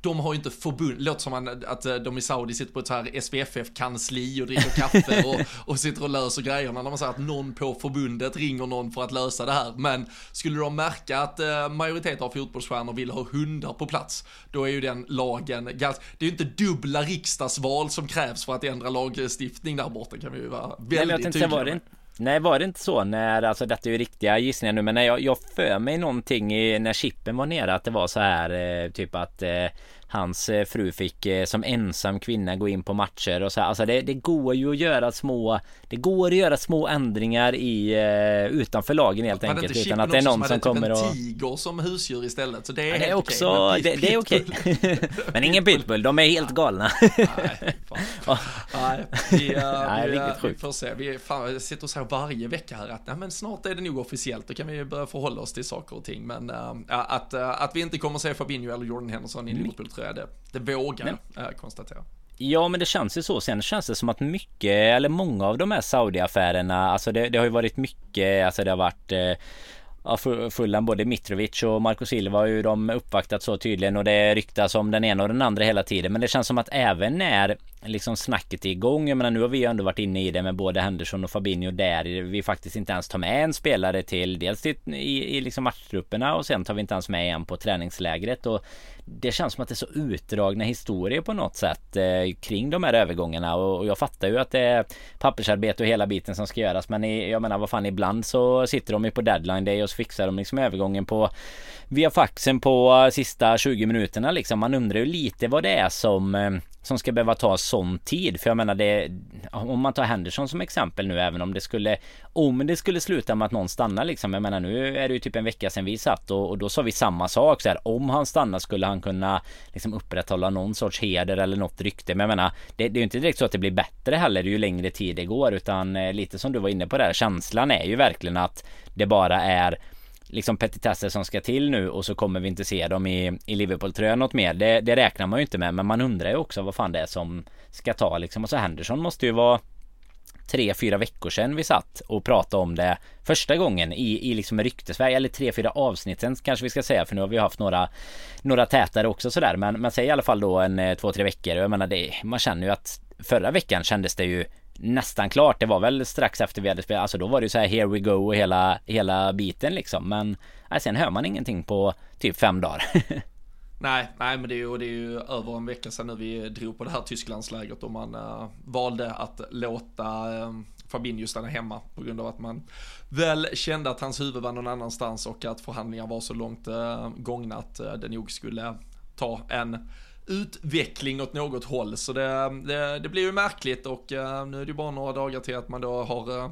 de har ju inte förbund, låter som att eh, de i Saudi sitter på ett så här SPFF-kansli och dricker kaffe och, och sitter och löser grejerna. När man säger att någon på förbundet ringer någon för att lösa det här. Men skulle de märka att eh, majoriteten av fotbollsstjärnor vill ha hundar på plats, då är ju den lagen, det är ju inte dubbla riksdagsval som krävs för att ändra lagstiftning där borta kan vi ju vara väldigt tydliga med.
Nej var det inte så när, alltså detta är ju riktiga gissningar nu men när jag, jag för mig någonting i, när chippen var nere att det var så här eh, typ att eh, hans eh, fru fick eh, som ensam kvinna gå in på matcher och så här. Alltså det, det går ju att göra små Det går att göra små ändringar i eh, utanför lagen helt enkelt utan att det är någon som, som typ kommer och
en tiger som husdjur istället så det är, ja,
det är också okej. Det, det, är okej Men ingen pitbull, de är helt galna
Nej, nej, vi, nej, vi, uh, vi får se. Vi fan, sitter och säger varje vecka här att nej, men snart är det nog officiellt. Då kan vi börja förhålla oss till saker och ting. Men uh, att, uh, att vi inte kommer se Fabinho eller Jordan Henderson i Liverpool tror jag det, det vågar men, jag konstatera.
Ja men det känns ju så. Sen känns det som att mycket eller många av de här Saudi-affärerna Alltså det, det har ju varit mycket Alltså det har varit eh, ja, Fulham, både Mitrovic och Marco Silva har ju de uppvaktat så tydligen och det ryktas om den ena och den andra hela tiden. Men det känns som att även när liksom snacket är igång. Jag menar nu har vi ju ändå varit inne i det med både Henderson och Fabinho där. Vi faktiskt inte ens tar med en spelare till. Dels till, i, i liksom matchtrupperna och sen tar vi inte ens med en på träningslägret. Och det känns som att det är så utdragna historier på något sätt eh, kring de här övergångarna. Och, och jag fattar ju att det är pappersarbete och hela biten som ska göras. Men i, jag menar vad fan ibland så sitter de ju på deadline day och så fixar de liksom övergången på via faxen på sista 20 minuterna liksom. Man undrar ju lite vad det är som eh, som ska behöva ta sån tid. För jag menar det, om man tar Henderson som exempel nu, även om det skulle, om det skulle sluta med att någon stannar liksom. Jag menar nu är det ju typ en vecka sedan vi satt och, och då sa vi samma sak så här. Om han stannar skulle han kunna liksom upprätthålla någon sorts heder eller något rykte. Men jag menar, det, det är ju inte direkt så att det blir bättre heller ju längre tid det går, utan eh, lite som du var inne på där. Känslan är ju verkligen att det bara är liksom petitesser som ska till nu och så kommer vi inte se dem i, i Liverpool-tröjan något mer. Det, det räknar man ju inte med men man undrar ju också vad fan det är som ska ta liksom. Och så Henderson måste ju vara tre, fyra veckor sedan vi satt och pratade om det första gången i, i liksom ryktesväg eller tre, fyra avsnitten kanske vi ska säga för nu har vi haft några några tätare också sådär men, men säg i alla fall då en eh, två, tre veckor och jag menar det man känner ju att förra veckan kändes det ju nästan klart. Det var väl strax efter vi hade spelat. Alltså då var det ju så här here we go och hela, hela biten liksom. Men nej, sen hör man ingenting på typ fem dagar.
nej, nej, men det är, ju, det är ju över en vecka sedan nu vi drog på det här Tysklandslägret och man uh, valde att låta uh, Fabinho stanna hemma på grund av att man väl kände att hans huvud var någon annanstans och att förhandlingar var så långt uh, gångna att uh, det nog skulle ta en utveckling åt något håll. Så det, det, det blir ju märkligt och uh, nu är det ju bara några dagar till att man då har uh,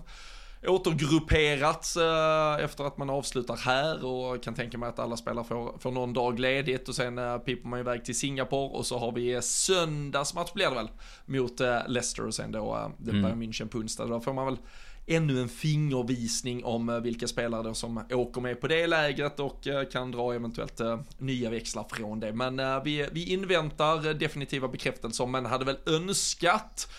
återgrupperats uh, efter att man avslutar här och kan tänka mig att alla spelare får, får någon dag ledigt och sen pippar man iväg till Singapore och så har vi söndagsmatch blir det väl mot Leicester och sen då det mm. Bayern München på onsdag. Då får man väl ännu en fingervisning om eh, vilka spelare då som åker med på det lägret och eh, kan dra eventuellt eh, nya växlar från det. Men vi, vi inväntar definitiva bekräftelser men hade väl önskat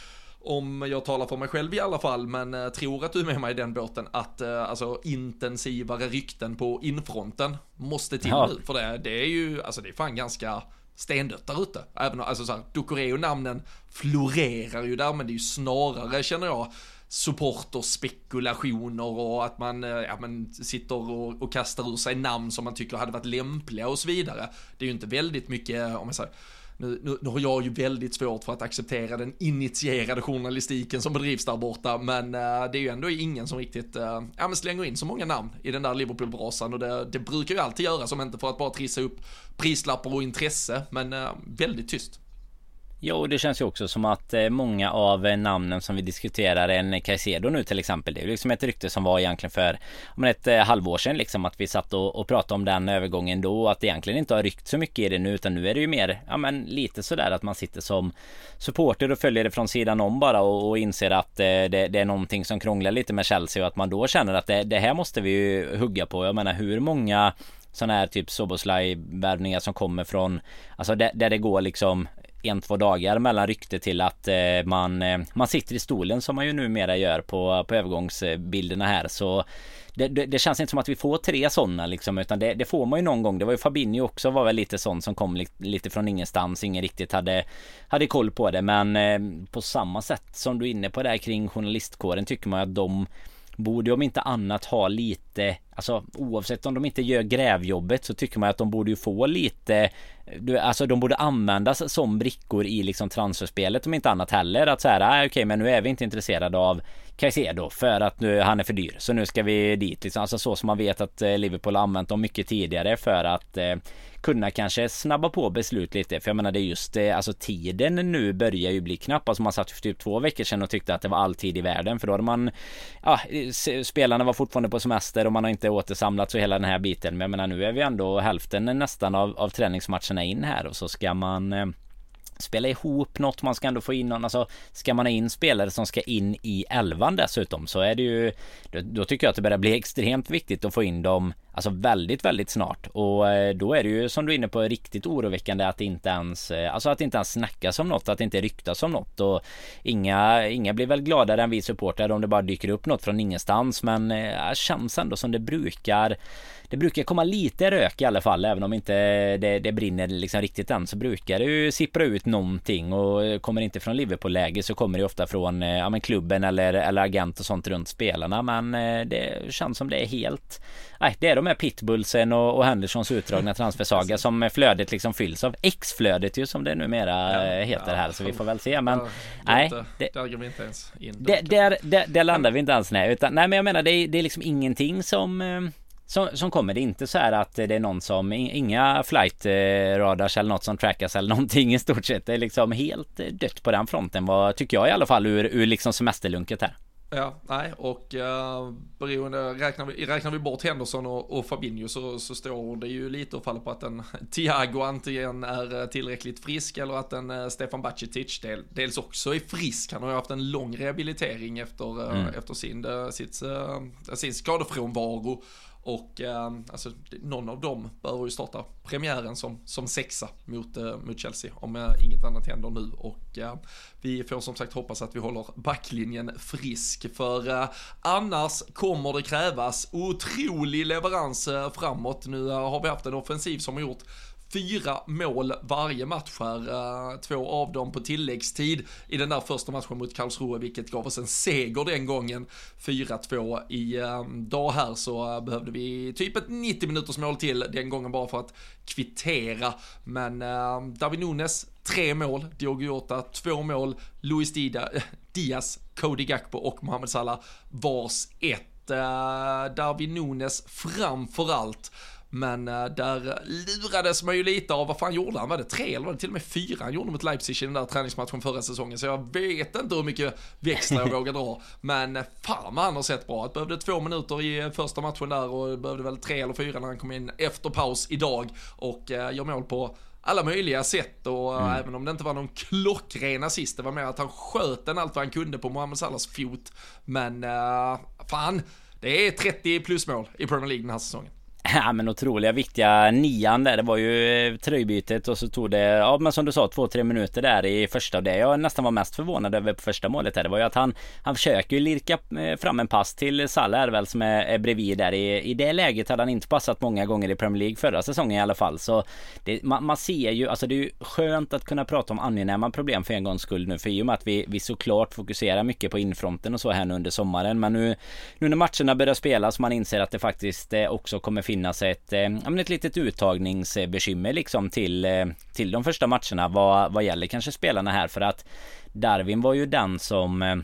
om jag talar för mig själv i alla fall, men tror att du är med mig i den båten, att alltså intensivare rykten på infronten måste till ja. nu. För det, det är ju, alltså det är fan ganska stendött där ute. Även alltså så här, Ducoreo-namnen florerar ju där, men det är ju snarare, känner jag, supporterspekulationer och att man, eh, ja, man sitter och, och kastar ur sig namn som man tycker hade varit lämpliga och så vidare. Det är ju inte väldigt mycket, eh, om man säger, nu, nu, nu, har jag ju väldigt svårt för att acceptera den initierade journalistiken som bedrivs där borta, men uh, det är ju ändå ingen som riktigt uh, ja, men slänger in så många namn i den där Liverpool-brasan och det, det brukar ju alltid göra, som inte för att bara trissa upp prislappar och intresse, men uh, väldigt tyst.
Jo, det känns ju också som att eh, många av eh, namnen som vi diskuterar, en Caicedo nu till exempel, det är liksom ett rykte som var egentligen för men ett eh, halvår sedan liksom att vi satt och, och pratade om den övergången då och att det egentligen inte har ryckt så mycket i det nu utan nu är det ju mer, ja men lite sådär att man sitter som supporter och följer det från sidan om bara och, och inser att det, det, är någonting som krånglar lite med Chelsea och att man då känner att det, det här måste vi ju hugga på. Jag menar hur många sådana här typ Soboslaj värvningar som kommer från Alltså där, där det går liksom en, två dagar mellan rykte till att eh, man, eh, man sitter i stolen som man ju numera gör på, på övergångsbilderna här. Så det, det, det, känns inte som att vi får tre sådana liksom utan det, det, får man ju någon gång. Det var ju Fabinho också var väl lite sån som kom li, lite från ingenstans. Ingen riktigt hade, hade koll på det men eh, på samma sätt som du är inne på där kring journalistkåren tycker man att de borde om inte annat ha lite Alltså oavsett om de inte gör grävjobbet så tycker man att de borde ju få lite Alltså de borde användas som brickor i liksom transferspelet om inte annat heller att så här, ah, okej okay, men nu är vi inte intresserade av Caicedo för att nu han är för dyr så nu ska vi dit liksom. Alltså så som man vet att eh, Liverpool har använt dem mycket tidigare för att eh, kunna kanske snabba på beslut lite. För jag menar det är just det, alltså tiden nu börjar ju bli knapp. Alltså man satt för typ två veckor sedan och tyckte att det var all tid i världen. För då hade man, ja, spelarna var fortfarande på semester och man har inte återsamlats och hela den här biten. Men jag menar nu är vi ändå hälften nästan av, av träningsmatcherna in här och så ska man eh, spela ihop något. Man ska ändå få in någon, alltså ska man ha in spelare som ska in i elvan dessutom så är det ju då, då, tycker jag att det börjar bli extremt viktigt att få in dem Alltså väldigt, väldigt snart. Och eh, då är det ju som du är inne på riktigt oroväckande att det inte ens eh, Alltså att det inte ens snackas om något, att det inte ryktas om något. Och Inga, inga blir väl gladare än vi supportrar om det bara dyker upp något från ingenstans men äh, känns ändå som det brukar det brukar komma lite rök i alla fall även om inte det, det brinner liksom riktigt än så brukar det ju sippra ut någonting. Och kommer inte från Liverpool-läge så kommer det ofta från ja, men klubben eller, eller agent och sånt runt spelarna. Men det känns som det är helt Nej det är de här pitbullsen och, och Hendersons utdragna transfersaga som flödet liksom fylls av. X-flödet ju som det numera ja, heter ja, här så vi får väl se. Men Nej
det, där går vi inte ens in
där, där, där landar vi inte ens nej. Utan Nej men jag menar det är, det är liksom ingenting som eh, som, som kommer. Det är inte så här att det är någon som, inga flight radars eller något som trackas eller någonting i stort sett. Det är liksom helt dött på den fronten vad tycker jag i alla fall ur, ur liksom semesterlunket här.
Ja, nej, och uh, beroende, räknar vi, räknar vi bort Henderson och, och Fabinho så, så står det ju lite och faller på att en Thiago antingen är eh, tillräckligt frisk eller att en uh, Stefan Bacicic del, dels också är frisk. Han har ju haft en lång rehabilitering efter, uh, mm. efter sin, sitt, sin skadefrånvaro och eh, alltså, någon av dem behöver ju starta premiären som, som sexa mot, eh, mot Chelsea om eh, inget annat händer nu. Och eh, vi får som sagt hoppas att vi håller backlinjen frisk. För eh, annars kommer det krävas otrolig leverans eh, framåt. Nu eh, har vi haft en offensiv som har gjort fyra mål varje match här. Eh, två av dem på tilläggstid i den där första matchen mot Karlsruhe, vilket gav oss en seger den gången. 4-2 i eh, dag här så eh, behövde vi typ ett 90 minuters mål till den gången bara för att kvittera. Men David Nunes, tre mål, Diogo Jota, två mål, Luis Diaz, Cody Gakpo och Mohamed Salah vars ett. David Nunes framför allt men uh, där lurades man ju lite av, vad fan gjorde han? Var det tre eller var det till och med fyra han gjorde mot Leipzig i den där träningsmatchen förra säsongen? Så jag vet inte hur mycket växlar jag vågar dra. Men uh, fan vad han har sett bra. Det behövde två minuter i första matchen där och behövde väl tre eller fyra när han kom in efter paus idag. Och gör mål på alla möjliga sätt och mm. även om det inte var någon klockren assist, det var mer att han sköt den allt vad han kunde på Mohamed Salahs fot. Men uh, fan, det är 30 plus mål i Premier League den här säsongen.
Ja men otroliga viktiga nian där. Det var ju eh, tröjbytet och så tog det, ja men som du sa, två, tre minuter där i första. Och det jag nästan var mest förvånad över på första målet här, det var ju att han, han försöker ju lirka eh, fram en pass till Salah väl som är, är bredvid där. I, I det läget hade han inte passat många gånger i Premier League förra säsongen i alla fall. Så det, man, man, ser ju, alltså det är ju skönt att kunna prata om angenäma problem för en gångs skull nu. För i och med att vi, vi såklart fokuserar mycket på infronten och så här nu under sommaren. Men nu, nu när matcherna börjar spelas man inser att det faktiskt eh, också kommer finnas ett, eh, ett litet uttagningsbekymmer liksom till, eh, till de första matcherna vad, vad gäller kanske spelarna här. För att Darwin var ju den som eh,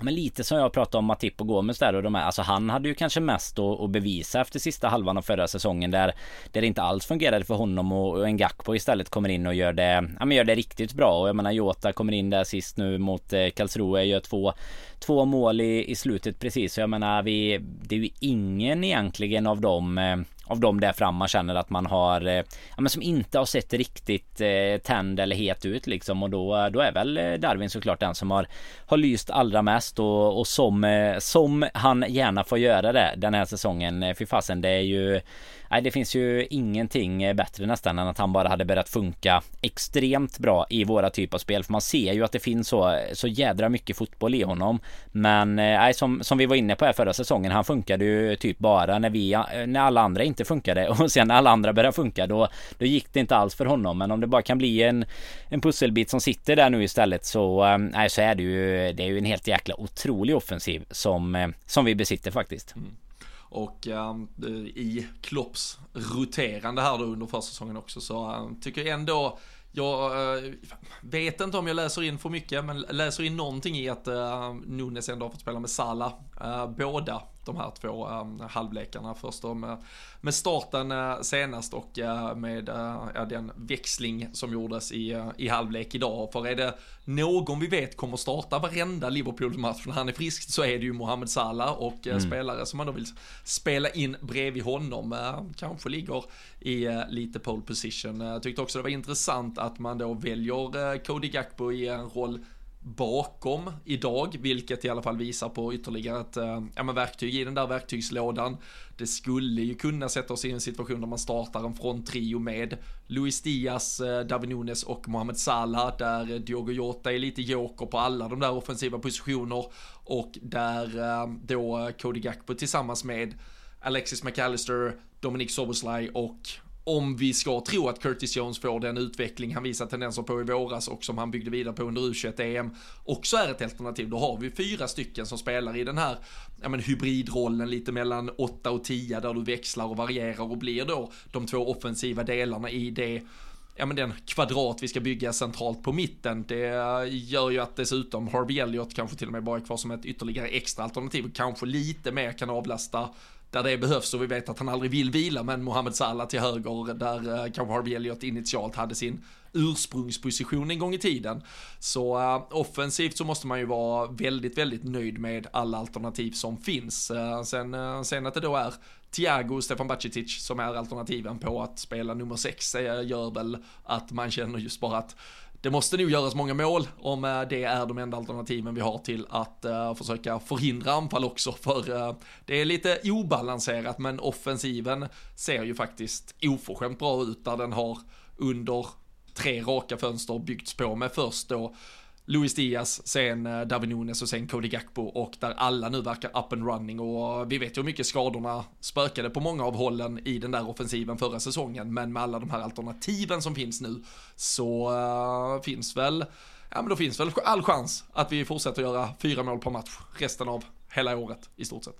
men lite som jag pratade om Matip och Gomes där och de här, alltså han hade ju kanske mest att, att bevisa efter sista halvan av förra säsongen där, där det inte alls fungerade för honom och, och en Gakpo istället kommer in och gör det, ja men gör det riktigt bra. Och jag menar Jota kommer in där sist nu mot eh, Karlsruhe, gör två, två mål i, i slutet precis. Så jag menar vi, det är ju ingen egentligen av dem eh, av de där fram man känner att man har eh, ja, men som inte har sett riktigt eh, tänd eller het ut liksom och då, då är väl eh, Darwin såklart den som har har lyst allra mest och, och som eh, som han gärna får göra det den här säsongen. Eh, fy fasen det är ju Nej det finns ju ingenting eh, bättre nästan än att han bara hade börjat funka extremt bra i våra typer av spel. För man ser ju att det finns så, så jädra mycket fotboll i honom. Men eh, nej, som, som vi var inne på här förra säsongen, han funkade ju typ bara när vi, eh, när alla andra inte funkade. Och sen när alla andra började funka då, då gick det inte alls för honom. Men om det bara kan bli en, en pusselbit som sitter där nu istället så, nej, så är det ju, det är ju en helt jäkla otrolig offensiv som, som vi besitter faktiskt. Mm.
Och ehm, i Klopps roterande här då under försäsongen också så ehm, tycker jag ändå jag eh, vet inte om jag läser in för mycket, men läser in någonting i att uh, Nunes ändå har fått spela med Sala. Eh, båda de här två um, halvlekarna. Först då med, med starten uh, senast och uh, med uh, den växling som gjordes i, i halvlek idag. För är det någon vi vet kommer starta varenda Liverpool-match när han är frisk så är det ju Mohamed Salah och mm. spelare som man då vill spela in bredvid honom kanske ligger i lite pole position. Jag tyckte också det var intressant att man då väljer Cody Gakpo i en roll bakom idag, vilket i alla fall visar på ytterligare ett eh, ja, men verktyg i den där verktygslådan. Det skulle ju kunna sätta oss i en situation där man startar en fronttrio med Luis Diaz, eh, David Nunes och Mohamed Salah, där Diogo Jota är lite joker på alla de där offensiva positioner och där eh, då Cody Gakpo tillsammans med Alexis McAllister, Dominic Soboslaj och om vi ska tro att Curtis Jones får den utveckling han visar tendenser på i våras och som han byggde vidare på under U21-EM också är ett alternativ, då har vi fyra stycken som spelar i den här ja, men hybridrollen lite mellan 8 och 10 där du växlar och varierar och blir då de två offensiva delarna i det ja men den kvadrat vi ska bygga centralt på mitten, det gör ju att dessutom Harvey Elliott kanske till och med bara är kvar som ett ytterligare extra alternativ och kanske lite mer kan avlasta där det behövs och vi vet att han aldrig vill vila men Mohamed Salah till höger där eh, kanske Harvey Elliott initialt hade sin ursprungsposition en gång i tiden. Så uh, offensivt så måste man ju vara väldigt, väldigt nöjd med alla alternativ som finns. Uh, sen, uh, sen att det då är Thiago och Stefan Bacicic som är alternativen på att spela nummer sex gör väl att man känner just bara att det måste nog göras många mål om eh, det är de enda alternativen vi har till att uh, försöka förhindra anfall också. För uh, det är lite obalanserat men offensiven ser ju faktiskt oförskämt bra ut där den har under tre raka fönster byggts på med först då Luis Diaz, sen eh, Darwin David Nunes och sen Cody Gakpo och där alla nu verkar up and running och eh, vi vet ju hur mycket skadorna spökade på många av hållen i den där offensiven förra säsongen men med alla de här alternativen som finns nu så uh, finns väl ja men då finns väl all chans att vi fortsätter göra fyra mål per match resten av hela året i stort sett.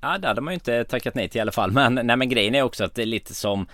Ja, det hade man ju inte tackat nej till i alla fall. Men, nej, men grejen är också att det är lite som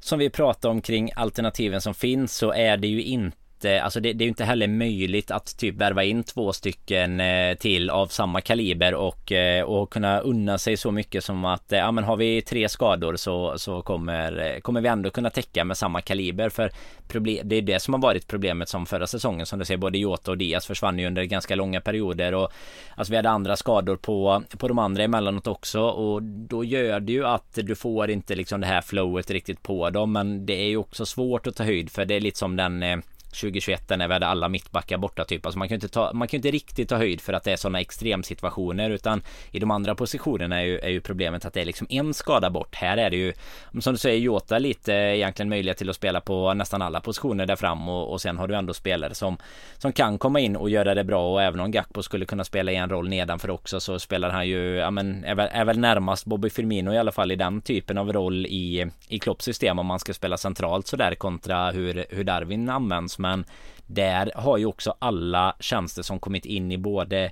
som vi pratar om kring alternativen som finns så är det ju inte inte, alltså det, det är ju inte heller möjligt att typ värva in två stycken eh, till av samma kaliber och, eh, och kunna unna sig så mycket som att, eh, ja men har vi tre skador så, så kommer, kommer vi ändå kunna täcka med samma kaliber. För problem, det är det som har varit problemet som förra säsongen. Som du ser både Jota och Diaz försvann ju under ganska långa perioder och alltså vi hade andra skador på, på de andra emellanåt också. Och då gör det ju att du får inte liksom det här flowet riktigt på dem. Men det är ju också svårt att ta höjd för det är lite som den 2021 när vi hade alla mittbackar borta typ. Alltså man kan ju inte ta, man kan inte riktigt ta höjd för att det är sådana extremsituationer utan i de andra positionerna är ju, är ju problemet att det är liksom en skada bort. Här är det ju som du säger Jota lite egentligen möjlighet till att spela på nästan alla positioner där fram och, och sen har du ändå spelare som som kan komma in och göra det bra och även om Gakpo skulle kunna spela i en roll nedanför också så spelar han ju ja men är väl, är väl närmast Bobby Firmino i alla fall i den typen av roll i i Klopps system om man ska spela centralt sådär kontra hur hur Darwin används men där har ju också alla tjänster som kommit in i både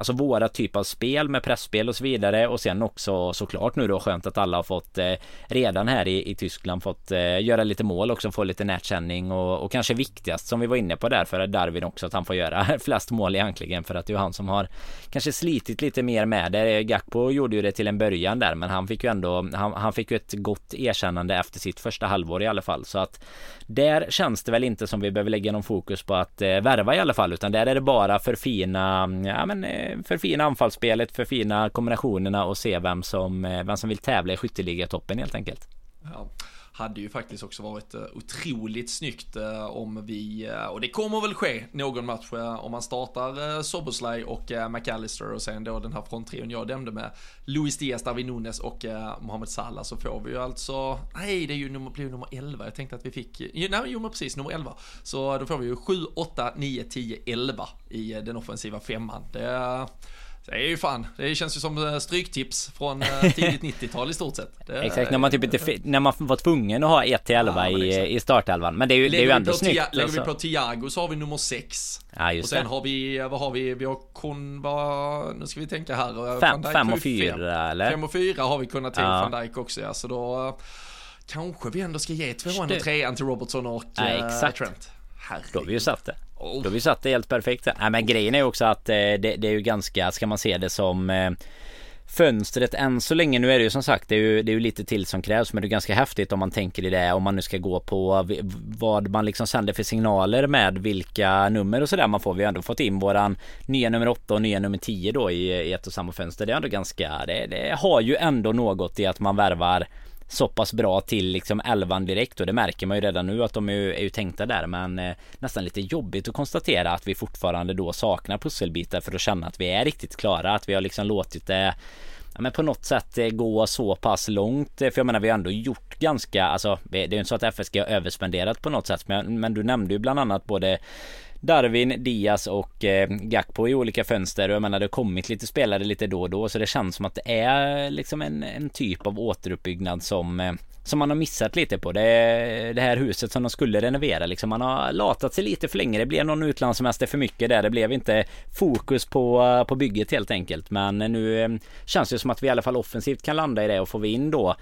Alltså våra typ av spel med pressspel och så vidare. Och sen också såklart nu då skönt att alla har fått eh, redan här i, i Tyskland fått eh, göra lite mål också få lite nätkänning och, och kanske viktigast som vi var inne på där för Darwin också att han får göra flest mål egentligen. För att det är han som har kanske slitit lite mer med det. Eh, Gakpo gjorde ju det till en början där men han fick ju ändå han, han fick ju ett gott erkännande efter sitt första halvår i alla fall. Så att där känns det väl inte som vi behöver lägga någon fokus på att eh, värva i alla fall utan där är det bara för fina mm, ja men eh, förfina anfallsspelet, förfina kombinationerna och se vem som, eh, vem som vill tävla i skytteligatoppen helt enkelt.
Ja hade ju faktiskt också varit eh, otroligt snyggt eh, om vi, eh, och det kommer väl ske någon match om man startar Soboslaj och McAllister och sen då den här fronttrion jag nämnde med Luis Diaz, Darwin Nunes och Mohamed Salah så får vi ju alltså, nej det är ju nummer, blir nummer 11, jag tänkte att vi fick, nej jo men precis nummer 11. Så då får vi ju 7, 8, 9, 10, 11 i den offensiva femman. Det det är ju fan, det känns ju som eh, stryktips från eh, tidigt 90-tal i stort sett. Det,
exakt, när man typ inte, när man var tvungen att ha 1 till 11 ja, i, i startelvan. Men det är ju, det är ju ändå snyggt. Tia,
lägger alltså. vi på Tiago så har vi nummer 6. Ja, just och sen det. har vi, vad har vi, vi har kon, vad, nu ska vi tänka här.
5 och 4 eller?
5 och 4 har vi kunnat till ja. van Dijk också ja, så då kanske vi ändå ska ge 2 och 3 till Robertson och ja, exakt. Trent.
Herregud. Då har vi ju satt det. Oh. Då har vi satt det helt perfekt. Nej men grejen är också att eh, det, det, är ju ganska, ska man se det som eh, Fönstret än så länge, nu är det ju som sagt det är ju, det är ju lite till som krävs men det är ganska häftigt om man tänker i det om man nu ska gå på vad man liksom sänder för signaler med vilka nummer och sådär man får. Vi har ändå fått in våran nya nummer 8 och nya nummer 10 då i, i ett och samma fönster. Det är ändå ganska, det, det har ju ändå något i att man värvar så pass bra till liksom elvan direkt och det märker man ju redan nu att de är ju, är ju tänkta där men eh, nästan lite jobbigt att konstatera att vi fortfarande då saknar pusselbitar för att känna att vi är riktigt klara att vi har liksom låtit det ja, men på något sätt eh, gå så pass långt. Eh, för jag menar vi har ändå gjort ganska, alltså det är ju inte så att FSG har överspenderat på något sätt. Men, men du nämnde ju bland annat både Darwin, Diaz och eh, Gakpo i olika fönster och jag menar det har kommit lite spelare lite då och då så det känns som att det är liksom en, en typ av återuppbyggnad som eh, som man har missat lite på. Det, det här huset som de skulle renovera liksom. Man har latat sig lite för länge. Det blev någon utlandssemester för mycket där. Det blev inte fokus på, på bygget helt enkelt. Men nu eh, känns det som att vi i alla fall offensivt kan landa i det och får vi in då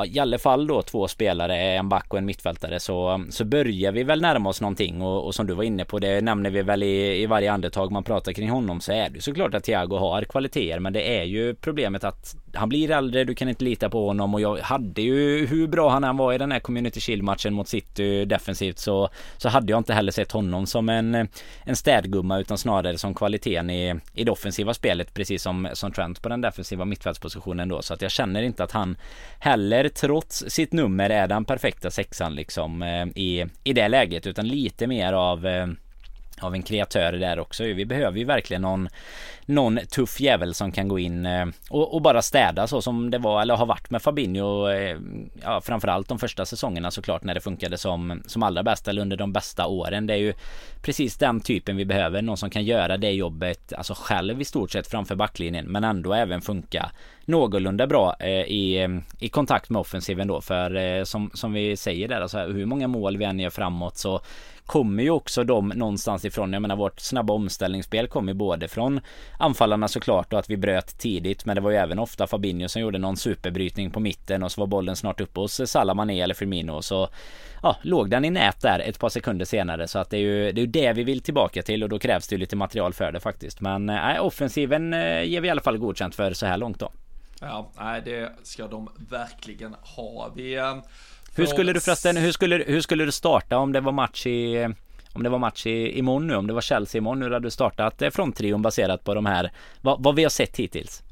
ja, i alla fall då två spelare, en back och en mittfältare så, så börjar vi väl närma oss någonting. Och, och som du var inne på det nämner vi väl i, i varje andetag man pratar kring honom så är det såklart att Thiago har kvaliteter men det är ju problemet att han blir äldre, du kan inte lita på honom och jag hade ju hur bra han än var i den här Community Shield matchen mot City defensivt så, så hade jag inte heller sett honom som en, en städgumma utan snarare som kvaliteten i, i det offensiva spelet precis som, som Trent på den defensiva mittfältspositionen då så att jag känner inte att han heller trots sitt nummer är den perfekta sexan liksom eh, i, i det läget utan lite mer av eh, av en kreatör där också. Vi behöver ju verkligen någon någon tuff jävel som kan gå in eh, och, och, bara städa så som det var eller har varit med Fabinho. Eh, ja, framförallt de första säsongerna såklart när det funkade som, som allra bäst eller under de bästa åren. Det är ju precis den typen vi behöver. Någon som kan göra det jobbet alltså själv i stort sett framför backlinjen men ändå även funka någorlunda bra eh, i, i kontakt med offensiven då. För eh, som, som vi säger där, alltså hur många mål vi än gör framåt så kommer ju också de någonstans ifrån. Jag menar vårt snabba omställningsspel kommer både från anfallarna såklart och att vi bröt tidigt. Men det var ju även ofta Fabinho som gjorde någon superbrytning på mitten och så var bollen snart uppe hos Salah Mané eller Firmino. Så ja, låg den i nät där ett par sekunder senare. Så att det är ju det, är det vi vill tillbaka till och då krävs det ju lite material för det faktiskt. Men nej, offensiven äh, ger vi i alla fall godkänt för så här långt då.
Ja, nej det ska de verkligen ha. Vi... Äh
hur skulle du förresten, hur skulle, hur skulle du starta om det var match i om det var match i, imorgon nu, om det var Chelsea imorgon nu, hade du startat eh, fronttrion baserat på de här, vad, vad vi har sett hittills?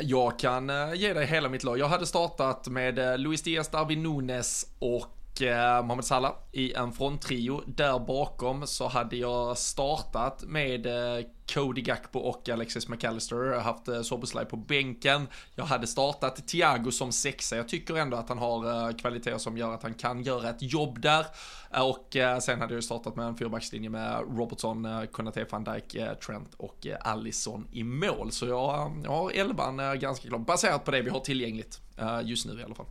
Jag kan eh, ge dig hela mitt lag. Jag hade startat med eh, Luis Diaz, Darwin Nunes och Eh, Mohamed Salah i en fronttrio. Där bakom så hade jag startat med eh, Cody Gakpo och Alexis McAllister. Jag har haft eh, Soboslaj på bänken. Jag hade startat Thiago som sexa. Jag tycker ändå att han har eh, kvaliteter som gör att han kan göra ett jobb där. Eh, och eh, sen hade jag startat med en fyrbackslinje med Robertson, eh, Konate, van Dijk, eh, Trent och eh, Allison i mål. Så jag, eh, jag har elvan eh, ganska klart, baserat på det vi har tillgängligt eh, just nu i alla fall.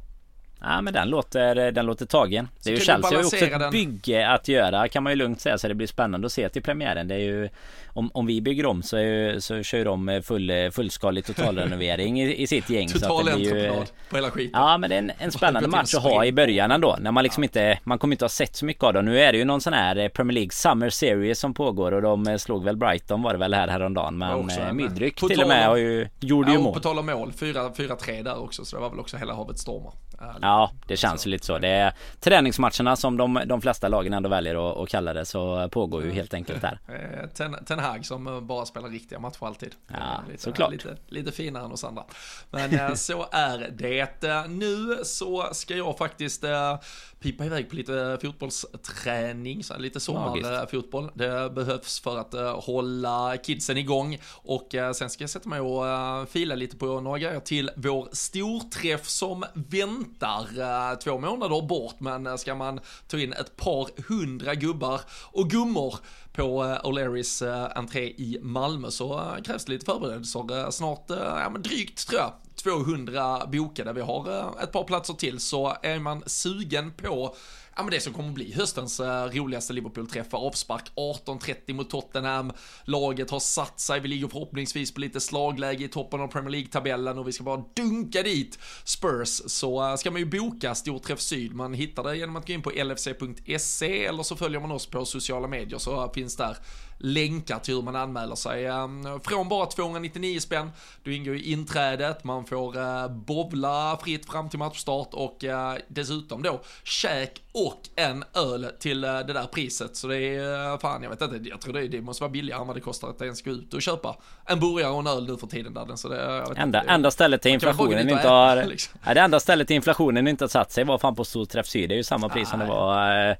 Ja men den låter, den låter tagen. Det är ju Chelsea har ju också ett den. bygge att göra kan man ju lugnt säga så det blir spännande att se till premiären. Det är ju om, om vi bygger om så, är, så kör de full, fullskalig totalrenovering i, i sitt gäng.
Total entreprenad på hela skiten.
Ja men det är en, en spännande match att ha i början ändå. När man liksom ja. inte Man kommer inte ha sett så mycket av dem. Nu är det ju någon sån här eh, Premier League Summer Series som pågår och de eh, slog väl Brighton var det väl här häromdagen. Men eh, Midryck till och med har ju, gjorde
ja,
ju mål.
På tal om mål, 4-3 där också så det var väl också hela havet stormar.
Ja, det känns ju lite så. Det är träningsmatcherna som de, de flesta lagen ändå väljer att, att kalla det så pågår ju helt enkelt där.
Ten, Ten Hag som bara spelar riktiga matcher alltid.
Ja,
lite,
såklart.
Lite, lite finare än oss andra. Men så är det. Nu så ska jag faktiskt pipa iväg på lite fotbollsträning, så lite sommarfotboll. Det behövs för att hålla kidsen igång. Och sen ska jag sätta mig och fila lite på några grejer till vår storträff som väntar. Två månader bort, men ska man ta in ett par hundra gubbar och gummor på eh, O'Learys eh, entré i Malmö så eh, krävs det lite förberedelser. Snart, ja men drygt tror jag, 200 bokade. Vi har ett par platser till så är man sugen på ja, men det som kommer bli höstens eh, roligaste Liverpool-träff, avspark 18.30 mot Tottenham. Laget har satt sig, vi ligger förhoppningsvis på lite slagläge i toppen av Premier League-tabellen och vi ska bara dunka dit Spurs. Så eh, ska man ju boka Storträff Syd, man hittar det genom att gå in på lfc.se eller så följer man oss på sociala medier så eh, finns där länkar till hur man anmäler sig. Ehm, från bara 299 spänn, du ingår i inträdet, man får uh, bovla fritt fram till matchstart och uh, dessutom då käk och en öl till uh, det där priset. Så det är fan, jag vet inte, jag tror det, det måste vara billigare än vad det kostar att ens gå ut och köpa en burgare och en öl nu för tiden där. Så det,
enda, inte, enda stället till inflationen inte har... Liksom. Ja, det enda stället till inflationen inte har satt sig var fan på Storträff Syd. Det är ju samma pris som det var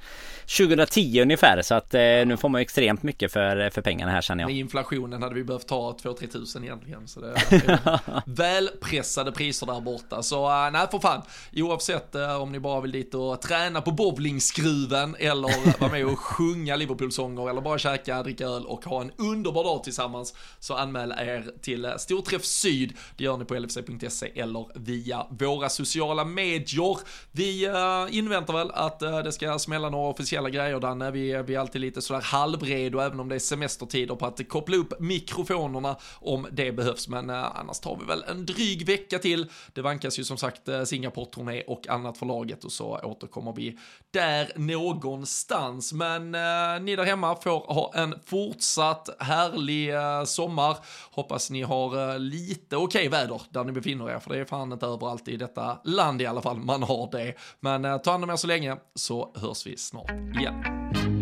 2010 ungefär. Så att nu får man extremt mycket för för, för pengarna här känner jag.
Med inflationen hade vi behövt ta 2-3 tusen egentligen. Så det är välpressade priser där borta. Så uh, nej för fan, oavsett uh, om ni bara vill dit och träna på bowlingskruven eller vara med och sjunga Liverpool-sånger eller bara käka, dricka öl och ha en underbar dag tillsammans så anmäl er till uh, Storträff Syd. Det gör ni på lfc.se eller via våra sociala medier. Vi uh, inväntar väl att det ska smälla några officiella grejer där. Vi, vi är alltid lite sådär halvredo även om det är semestertider på att koppla upp mikrofonerna om det behövs, men eh, annars tar vi väl en dryg vecka till. Det vankas ju som sagt eh, Singapore-turné och annat för laget och så återkommer vi där någonstans. Men eh, ni där hemma får ha en fortsatt härlig eh, sommar. Hoppas ni har eh, lite okej okay väder där ni befinner er, för det är fan inte överallt i detta land i alla fall man har det. Men eh, ta hand om er så länge så hörs vi snart igen.